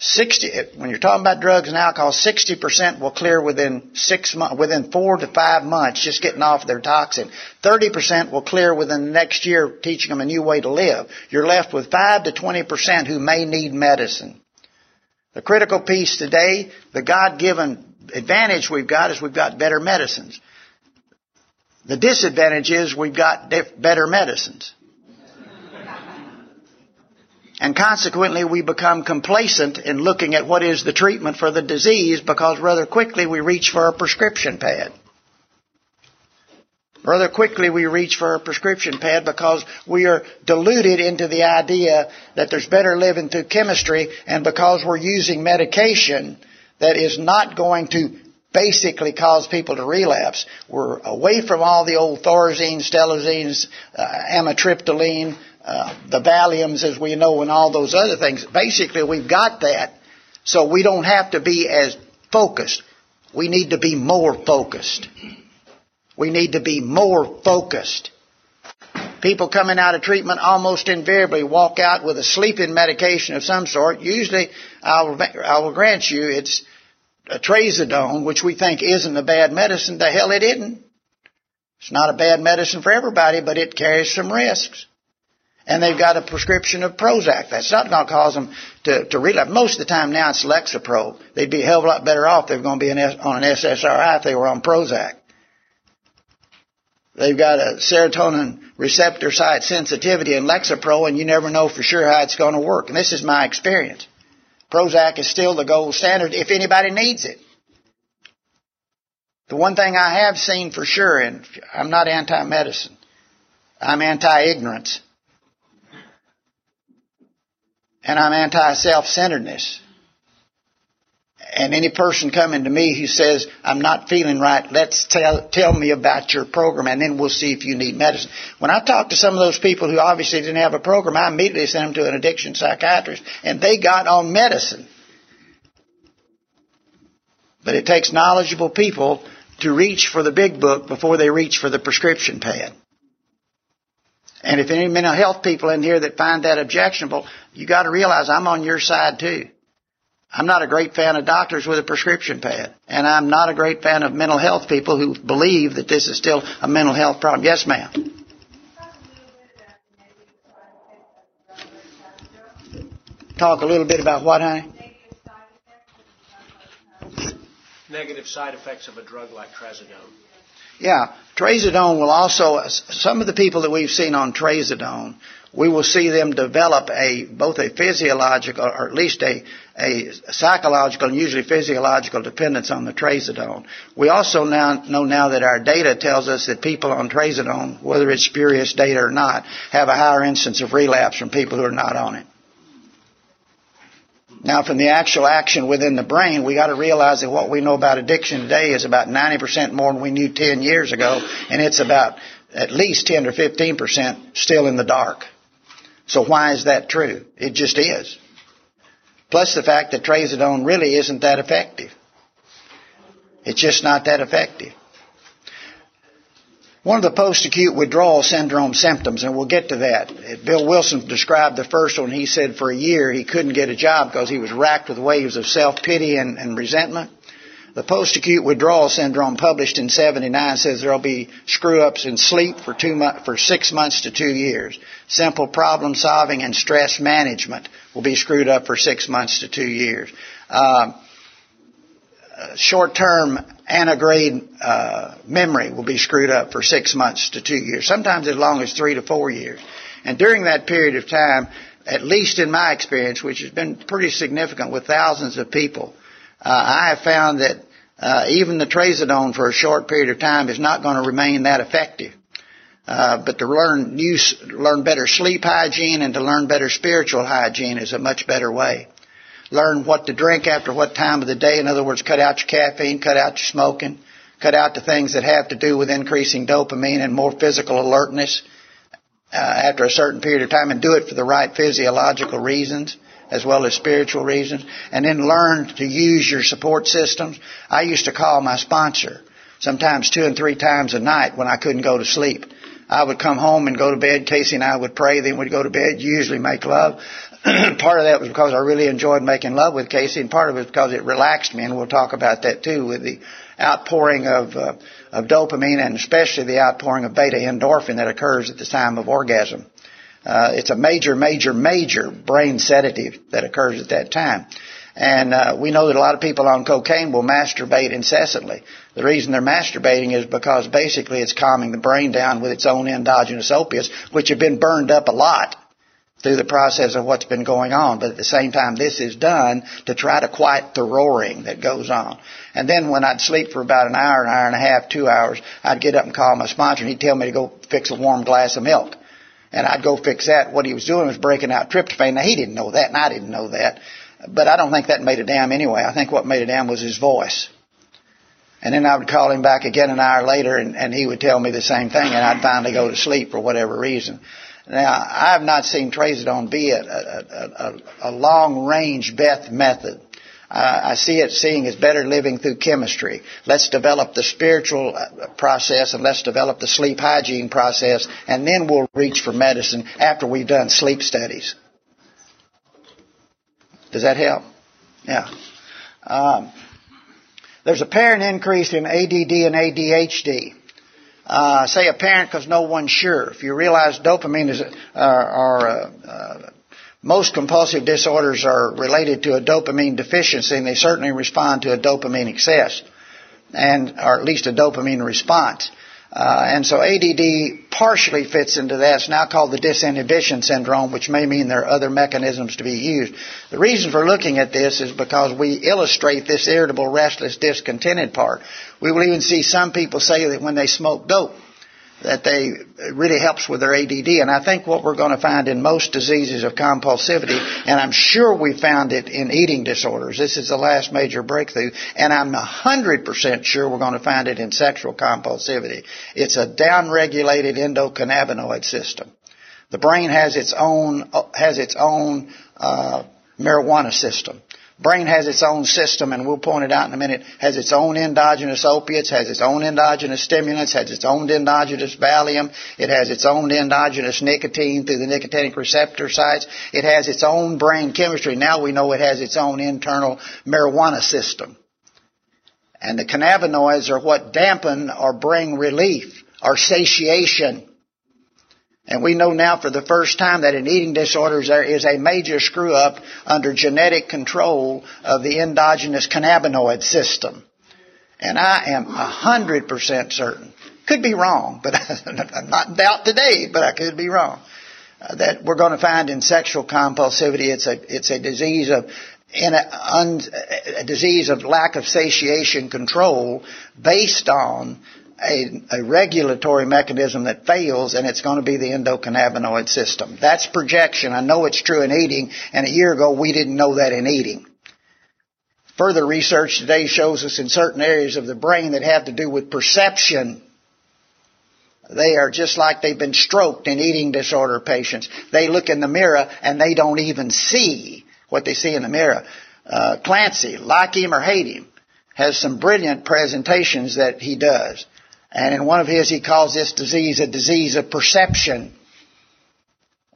60, when you're talking about drugs and alcohol, 60% will clear within six months, within four to five months, just getting off their toxin. 30% will clear within the next year, teaching them a new way to live. You're left with 5 to 20% who may need medicine. The critical piece today, the God-given advantage we've got is we've got better medicines. The disadvantage is we've got better medicines. And consequently, we become complacent in looking at what is the treatment for the disease because rather quickly we reach for a prescription pad. Rather quickly we reach for a prescription pad because we are deluded into the idea that there's better living through chemistry and because we're using medication that is not going to basically cause people to relapse. We're away from all the old thorazine, stelazines, uh, amitriptyline, uh, the Valiums, as we know, and all those other things. Basically, we've got that, so we don't have to be as focused. We need to be more focused. We need to be more focused. People coming out of treatment almost invariably walk out with a sleeping medication of some sort. Usually, I will, I will grant you, it's a trazodone, which we think isn't a bad medicine. The hell it isn't. It's not a bad medicine for everybody, but it carries some risks and they've got a prescription of Prozac. That's not going to cause them to, to relapse. Most of the time now it's Lexapro. They'd be a hell of a lot better off if they were going to be on an SSRI if they were on Prozac. They've got a serotonin receptor site sensitivity in Lexapro and you never know for sure how it's going to work. And this is my experience. Prozac is still the gold standard if anybody needs it. The one thing I have seen for sure, and I'm not anti-medicine, I'm anti-ignorance. and I'm anti-self-centeredness. And any person coming to me who says, I'm not feeling right, let's tell, tell me about your program and then we'll see if you need medicine. When I talked to some of those people who obviously didn't have a program, I immediately sent them to an addiction psychiatrist and they got on medicine. But it takes knowledgeable people to reach for the big book before they reach for the prescription pad. And if any mental health people in here that find that objectionable, you got to realize I'm on your side too. I'm not a great fan of doctors with a prescription pad. And I'm not a great fan of mental health people who believe that this is still a mental health problem. Yes, ma'am. Talk a little bit about what, honey? Negative side effects of a drug like trazodone. Yeah, trazodone will also, some of the people that we've seen on trazodone, we will see them develop a, both a physiological, or at least a, a psychological and usually physiological dependence on the trazodone. We also now know now that our data tells us that people on trazodone, whether it's spurious data or not, have a higher instance of relapse from people who are not on it. Now, from the actual action within the brain, we got to realize that what we know about addiction today is about 90% more than we knew 10 years ago, and it's about at least 10 or 15% still in the dark. So why is that true? It just is. Plus the fact that trazodone really isn't that effective. It's just not that effective. One of the post-acute withdrawal syndrome symptoms, and we'll get to that. Bill Wilson described the first one. He said for a year he couldn't get a job because he was racked with waves of self-pity and, and resentment. The post-acute withdrawal syndrome published in 79 says there'll be screw-ups in sleep for two for six months to two years. Simple problem solving and stress management will be screwed up for six months to two years. Uh, short-term antegrade uh, memory will be screwed up for six months to two years, sometimes as long as three to four years. And during that period of time, at least in my experience, which has been pretty significant with thousands of people, I have found that uh, even the trazodone for a short period of time is not going to remain that effective. Uh, but to learn learn better sleep hygiene and to learn better spiritual hygiene is a much better way learn what to drink after what time of the day. In other words, cut out your caffeine, cut out your smoking, cut out the things that have to do with increasing dopamine and more physical alertness uh, after a certain period of time and do it for the right physiological reasons as well as spiritual reasons and then learn to use your support systems. I used to call my sponsor sometimes two and three times a night when I couldn't go to sleep. I would come home and go to bed. Casey and I would pray, then we'd go to bed, usually make love. part of that was because I really enjoyed making love with Casey, and part of it was because it relaxed me, and we'll talk about that too with the outpouring of uh, of dopamine and especially the outpouring of beta endorphin that occurs at the time of orgasm. Uh, it's a major, major, major brain sedative that occurs at that time. And uh, we know that a lot of people on cocaine will masturbate incessantly. The reason they're masturbating is because basically it's calming the brain down with its own endogenous opiates, which have been burned up a lot through the process of what's been going on. But at the same time, this is done to try to quiet the roaring that goes on. And then when I'd sleep for about an hour, an hour and a half, two hours, I'd get up and call my sponsor and he'd tell me to go fix a warm glass of milk. And I'd go fix that. What he was doing was breaking out tryptophan. Now he didn't know that and I didn't know that. But I don't think that made a damn anyway. I think what made a damn was his voice. And then I would call him back again an hour later and, and he would tell me the same thing and I'd finally go to sleep for whatever reason. Now, I have not seen trazodone be a, a, a, a long range Beth method. Uh, I see it seeing as better living through chemistry. Let's develop the spiritual uh, process and let's develop the sleep hygiene process and then we'll reach for medicine after we've done sleep studies. Does that help? Yeah. Um, there's apparent increase in ADD and ADHD. Uh, say apparent because no one's sure. If you realize dopamine is, uh, uh, uh, most compulsive disorders are related to a dopamine deficiency and they certainly respond to a dopamine excess and, or at least a dopamine response. Uh, and so ADD partially fits into that. It's now called the disinhibition syndrome, which may mean there are other mechanisms to be used. The reason for looking at this is because we illustrate this irritable, restless, discontented part. We will even see some people say that when they smoke dope, that they really helps with their ADD. And I think what we're going to find in most diseases of compulsivity, and I'm sure we found it in eating disorders. This is the last major breakthrough, and I'm hundred percent sure we're going to find it in sexual compulsivity. It's a downregulated endocannabinoid system. The brain has its own has its own uh, marijuana system. Brain has its own system, and we'll point it out in a minute, has its own endogenous opiates, has its own endogenous stimulants, has its own endogenous Valium, it has its own endogenous nicotine through the nicotinic receptor sites, it has its own brain chemistry. Now we know it has its own internal marijuana system. And the cannabinoids are what dampen or bring relief or satiation and we know now for the first time that in eating disorders there is a major screw up under genetic control of the endogenous cannabinoid system. And I am a hundred percent certain, could be wrong, but I'm not in doubt today, but I could be wrong, uh, that we're going to find in sexual compulsivity it's a, it's a disease of in a, un, a disease of lack of satiation control based on a, a, regulatory mechanism that fails, and it's going to be the endocannabinoid system. That's projection. I know it's true in eating, and a year ago we didn't know that in eating. Further research today shows us in certain areas of the brain that have to do with perception. They are just like they've been stroked in eating disorder patients. They look in the mirror and they don't even see what they see in the mirror. Uh, Clancy, like him or hate him, has some brilliant presentations that he does. And in one of his, he calls this disease a disease of perception.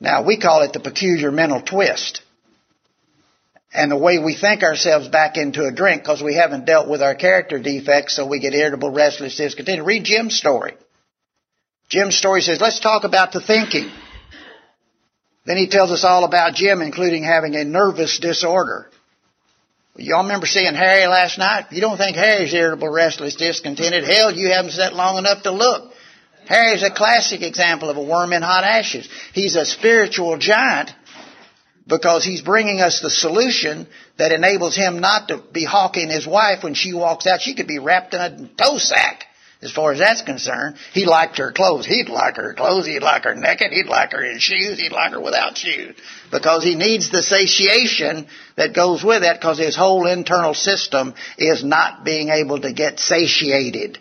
Now, we call it the peculiar mental twist. And the way we think ourselves back into a drink because we haven't dealt with our character defects, so we get irritable, restless, discontented. Read Jim's story. Jim's story says, let's talk about the thinking. Then he tells us all about Jim, including having a nervous disorder. Y'all remember seeing Harry last night? You don't think Harry's irritable, restless, discontented. Hell, you haven't sat long enough to look. Harry's a classic example of a worm in hot ashes. He's a spiritual giant because he's bringing us the solution that enables him not to be hawking his wife when she walks out. She could be wrapped in a tow sack as far as that's concerned. He liked her clothes. He'd like her clothes. He'd like her naked. He'd like her in shoes. He'd like her without shoes. Because he needs the satiation that goes with that because his whole internal system is not being able to get satiated.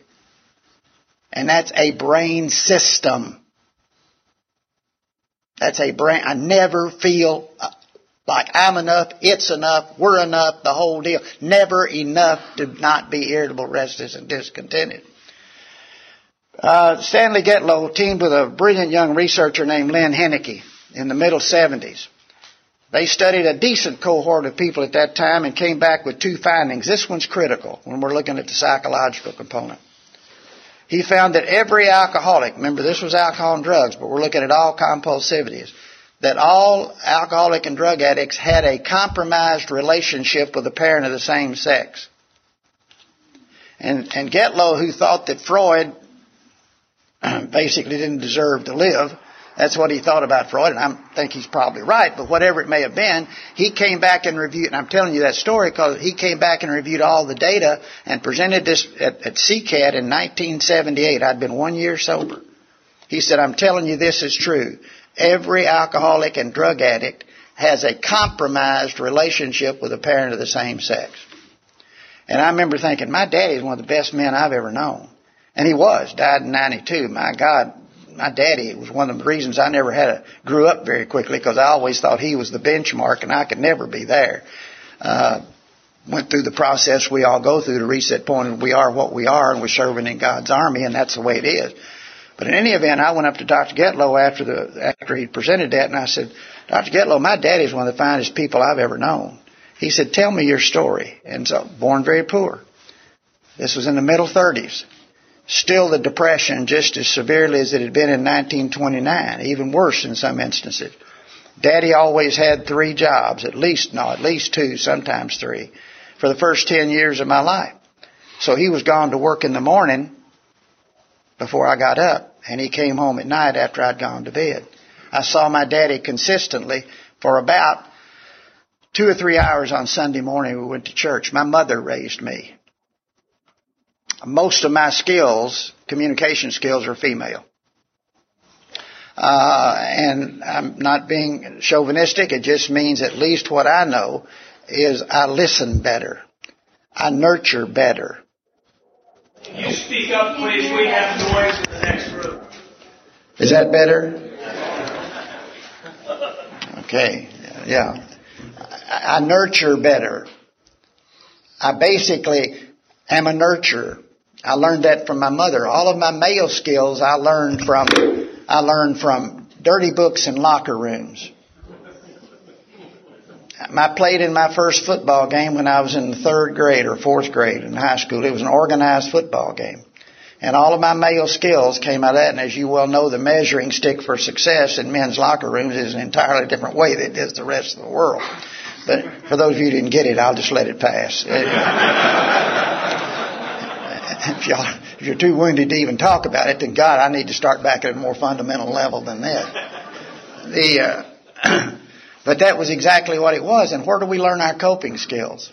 And that's a brain system. That's a brain. I never feel uh, like I'm enough, it's enough, we're enough, the whole deal. Never enough to not be irritable, restless, and discontented. Uh, Stanley Gitlow teamed with a brilliant young researcher named Lynn Hennecke in the middle 70s. They studied a decent cohort of people at that time and came back with two findings. This one's critical when we're looking at the psychological component. He found that every alcoholic, remember this was alcohol and drugs, but we're looking at all compulsivities, that all alcoholic and drug addicts had a compromised relationship with a parent of the same sex. And, and Gitlow, who thought that Freud basically didn't deserve to live, that's what he thought about Freud, and I think he's probably right, but whatever it may have been, he came back and reviewed, and I'm telling you that story because he came back and reviewed all the data and presented this at, at CCAT in 1978. I'd been one year sober. He said, I'm telling you this is true. Every alcoholic and drug addict has a compromised relationship with a parent of the same sex. And I remember thinking, my daddy's one of the best men I've ever known. And he was, died in 92. My God, my daddy was one of the reasons I never had a grew up very quickly because I always thought he was the benchmark and I could never be there. Uh, went through the process we all go through to reach that point and we are what we are and we're serving in God's army and that's the way it is. But in any event, I went up to Dr. Gitlow after the after he presented that and I said, Dr. Gitlow, my daddy's one of the finest people I've ever known. He said, Tell me your story. And so born very poor. This was in the middle thirties still the depression just as severely as it had been in 1929, even worse in some instances. Daddy always had three jobs, at least, no, at least two, sometimes three, for the first 10 years of my life. So he was gone to work in the morning before I got up, and he came home at night after I'd gone to bed. I saw my daddy consistently for about two or three hours on Sunday morning. We went to church. My mother raised me most of my skills, communication skills, are female. Uh, and I'm not being chauvinistic. It just means at least what I know is I listen better. I nurture better. You speak up, please. We have noise in the next room. Is that better? Okay. Yeah. I, I nurture better. I basically am a nurturer. I learned that from my mother. All of my male skills I learned from I learned from dirty books in locker rooms. I played in my first football game when I was in the third grade or fourth grade in high school. It was an organized football game. And all of my male skills came out of that. And as you well know, the measuring stick for success in men's locker rooms is an entirely different way than it is the rest of the world. But for those of you who didn't get it, I'll just let it pass. if, y'all, if you're too wounded to even talk about it, then God, I need to start back at a more fundamental level than that. The, uh, but that was exactly what it was. And where do we learn our coping skills?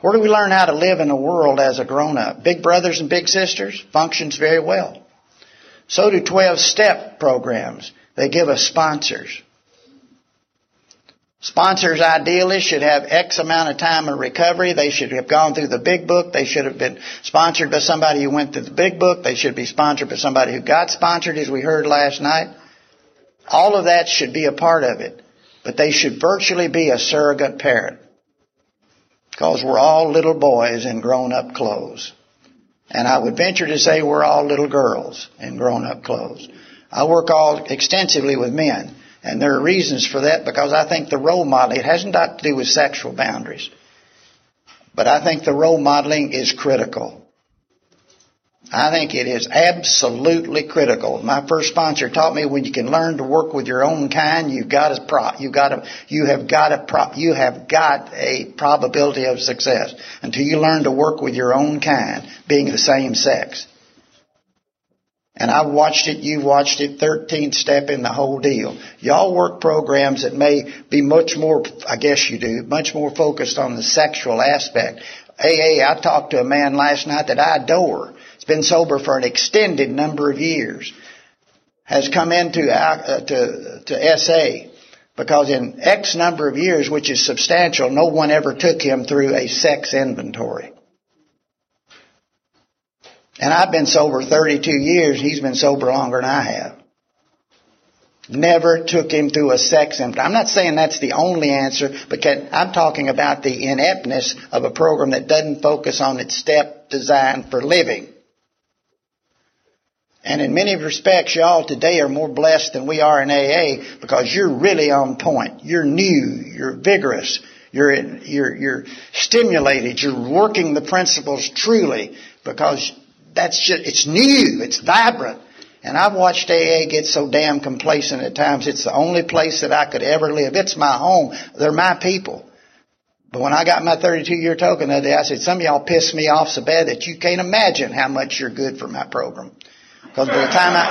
Where do we learn how to live in a world as a grown up? Big brothers and big sisters functions very well. So do 12 step programs. They give us sponsors. Sponsors ideally should have X amount of time of recovery. They should have gone through the big book. They should have been sponsored by somebody who went through the big book. They should be sponsored by somebody who got sponsored, as we heard last night. All of that should be a part of it. But they should virtually be a surrogate parent. Because we're all little boys in grown up clothes. And I would venture to say we're all little girls in grown up clothes. I work all extensively with men. And there are reasons for that because I think the role modeling, it hasn't got to do with sexual boundaries. But I think the role modeling is critical. I think it is absolutely critical. My first sponsor taught me when you can learn to work with your own kind, you've got a pro, you've got a, you have got a pro, you have got a probability of success until you learn to work with your own kind, being the same sex. And I've watched it, you've watched it, 13th step in the whole deal. Y'all work programs that may be much more, I guess you do, much more focused on the sexual aspect. AA, I talked to a man last night that I adore. He's been sober for an extended number of years. Has come into, uh, to, to SA because in X number of years, which is substantial, no one ever took him through a sex inventory. And I've been sober 32 years. He's been sober longer than I have. Never took him through a sex symptom. I'm not saying that's the only answer, but I'm talking about the ineptness of a program that doesn't focus on its step designed for living. And in many respects, y'all today are more blessed than we are in AA because you're really on point. You're new. You're vigorous. You're, you're, you're stimulated. You're working the principles truly because that's just, it's new. It's vibrant. And I've watched AA get so damn complacent at times. It's the only place that I could ever live. It's my home. They're my people. But when I got my 32 year token the other day, I said, some of y'all pissed me off so bad that you can't imagine how much you're good for my program. Because by the time I,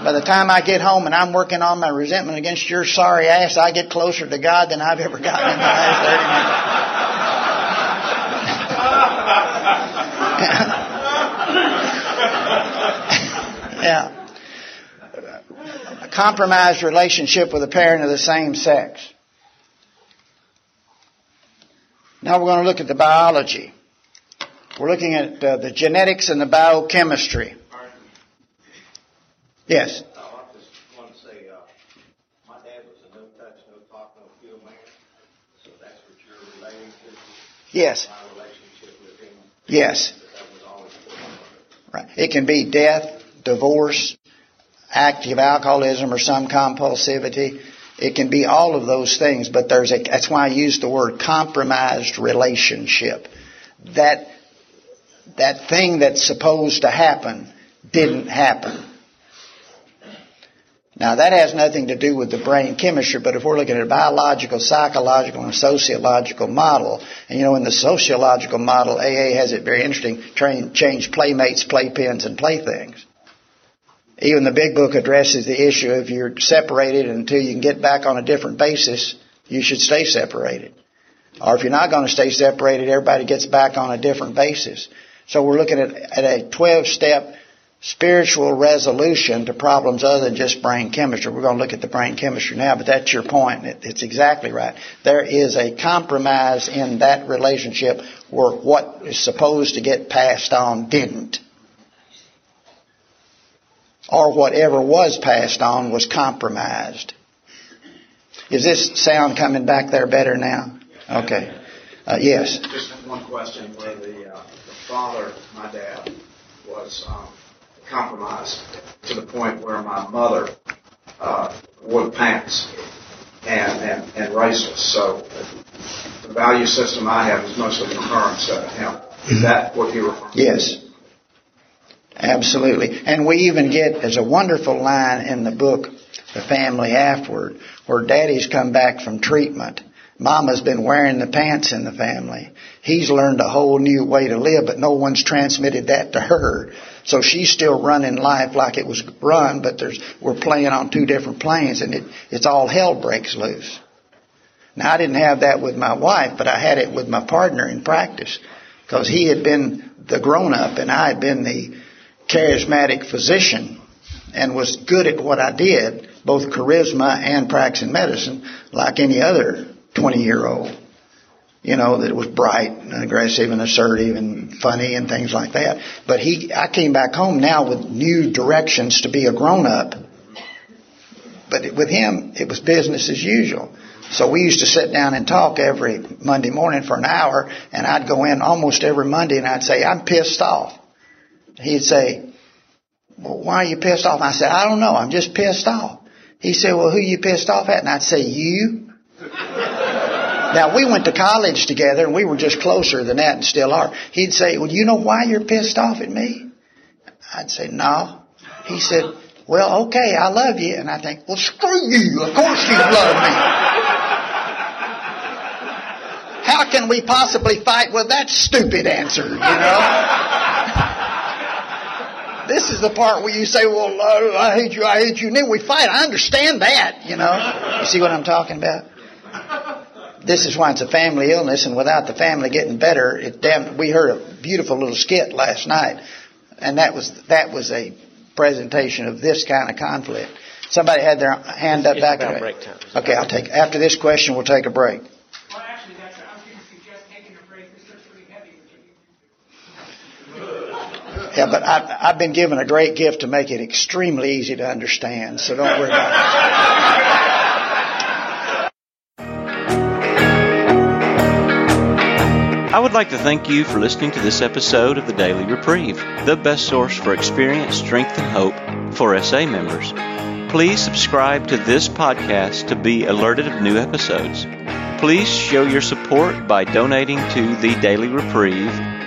by the time I get home and I'm working on my resentment against your sorry ass, I get closer to God than I've ever gotten in the last 30 minutes. Yeah. A compromised relationship with a parent of the same sex. Now we're going to look at the biology. We're looking at uh, the genetics and the biochemistry. Yes. I just want to say, uh, my dad was a no touch, no talk, no man. So that's what you're relating to. Yes. My relationship with him. Yes. That was always Right. It can be death, divorce, active alcoholism, or some compulsivity. It can be all of those things, but there's a, that's why I use the word compromised relationship. That that thing that's supposed to happen didn't happen. Now that has nothing to do with the brain chemistry, but if we're looking at a biological, psychological, and sociological model, and you know in the sociological model, AA has it very interesting, train, change playmates, playpens, and playthings. Even the big book addresses the issue if you're separated until you can get back on a different basis, you should stay separated. Or if you're not going to stay separated, everybody gets back on a different basis. So we're looking at, at a 12 step spiritual resolution to problems other than just brain chemistry. We're going to look at the brain chemistry now, but that's your point. It, it's exactly right. There is a compromise in that relationship where what is supposed to get passed on didn't. Or whatever was passed on was compromised. Is this sound coming back there better now? Okay. Uh, yes. Just one question where the, uh, the father, my dad, was um, compromised to the point where my mother uh, wore pants and, and, and raceless. So the value system I have is mostly instead of him. Is that what referring to? Yes. Absolutely. And we even get, there's a wonderful line in the book, The Family Afterward, where daddy's come back from treatment. Mama's been wearing the pants in the family. He's learned a whole new way to live, but no one's transmitted that to her. So she's still running life like it was run, but there's, we're playing on two different planes and it, it's all hell breaks loose. Now I didn't have that with my wife, but I had it with my partner in practice because he had been the grown up and I had been the charismatic physician and was good at what I did, both charisma and practicing medicine, like any other 20 year old. You know, that was bright and aggressive and assertive and funny and things like that. But he, I came back home now with new directions to be a grown up. But with him, it was business as usual. So we used to sit down and talk every Monday morning for an hour, and I'd go in almost every Monday and I'd say, I'm pissed off. He'd say, well, why are you pissed off? I said, I don't know. I'm just pissed off. He said, well, who you pissed off at? And I'd say, you. Now we went to college together and we were just closer than that and still are. He'd say, well, you know why you're pissed off at me? I'd say, no. He said, well, okay, I love you. And I think, well, screw you. Of course you love me. How can we possibly fight with that stupid answer, you know? This is the part where you say, well, uh, I hate you, I hate you. And then we fight. I understand that, you know. You see what I'm talking about? This is why it's a family illness, and without the family getting better, it damn. We heard a beautiful little skit last night, and that was that was a presentation of this kind of conflict. Somebody had their hand up It's back about there. break time. Okay, I'll take. After this question, we'll take a break. Well, actually, that's, I was going to suggest taking a break. This looks pretty heavy. Yeah, but I, I've been given a great gift to make it extremely easy to understand, so don't worry about it. I would like to thank you for listening to this episode of the Daily Reprieve, the best source for experience, strength, and hope for SA members. Please subscribe to this podcast to be alerted of new episodes. Please show your support by donating to the Daily Reprieve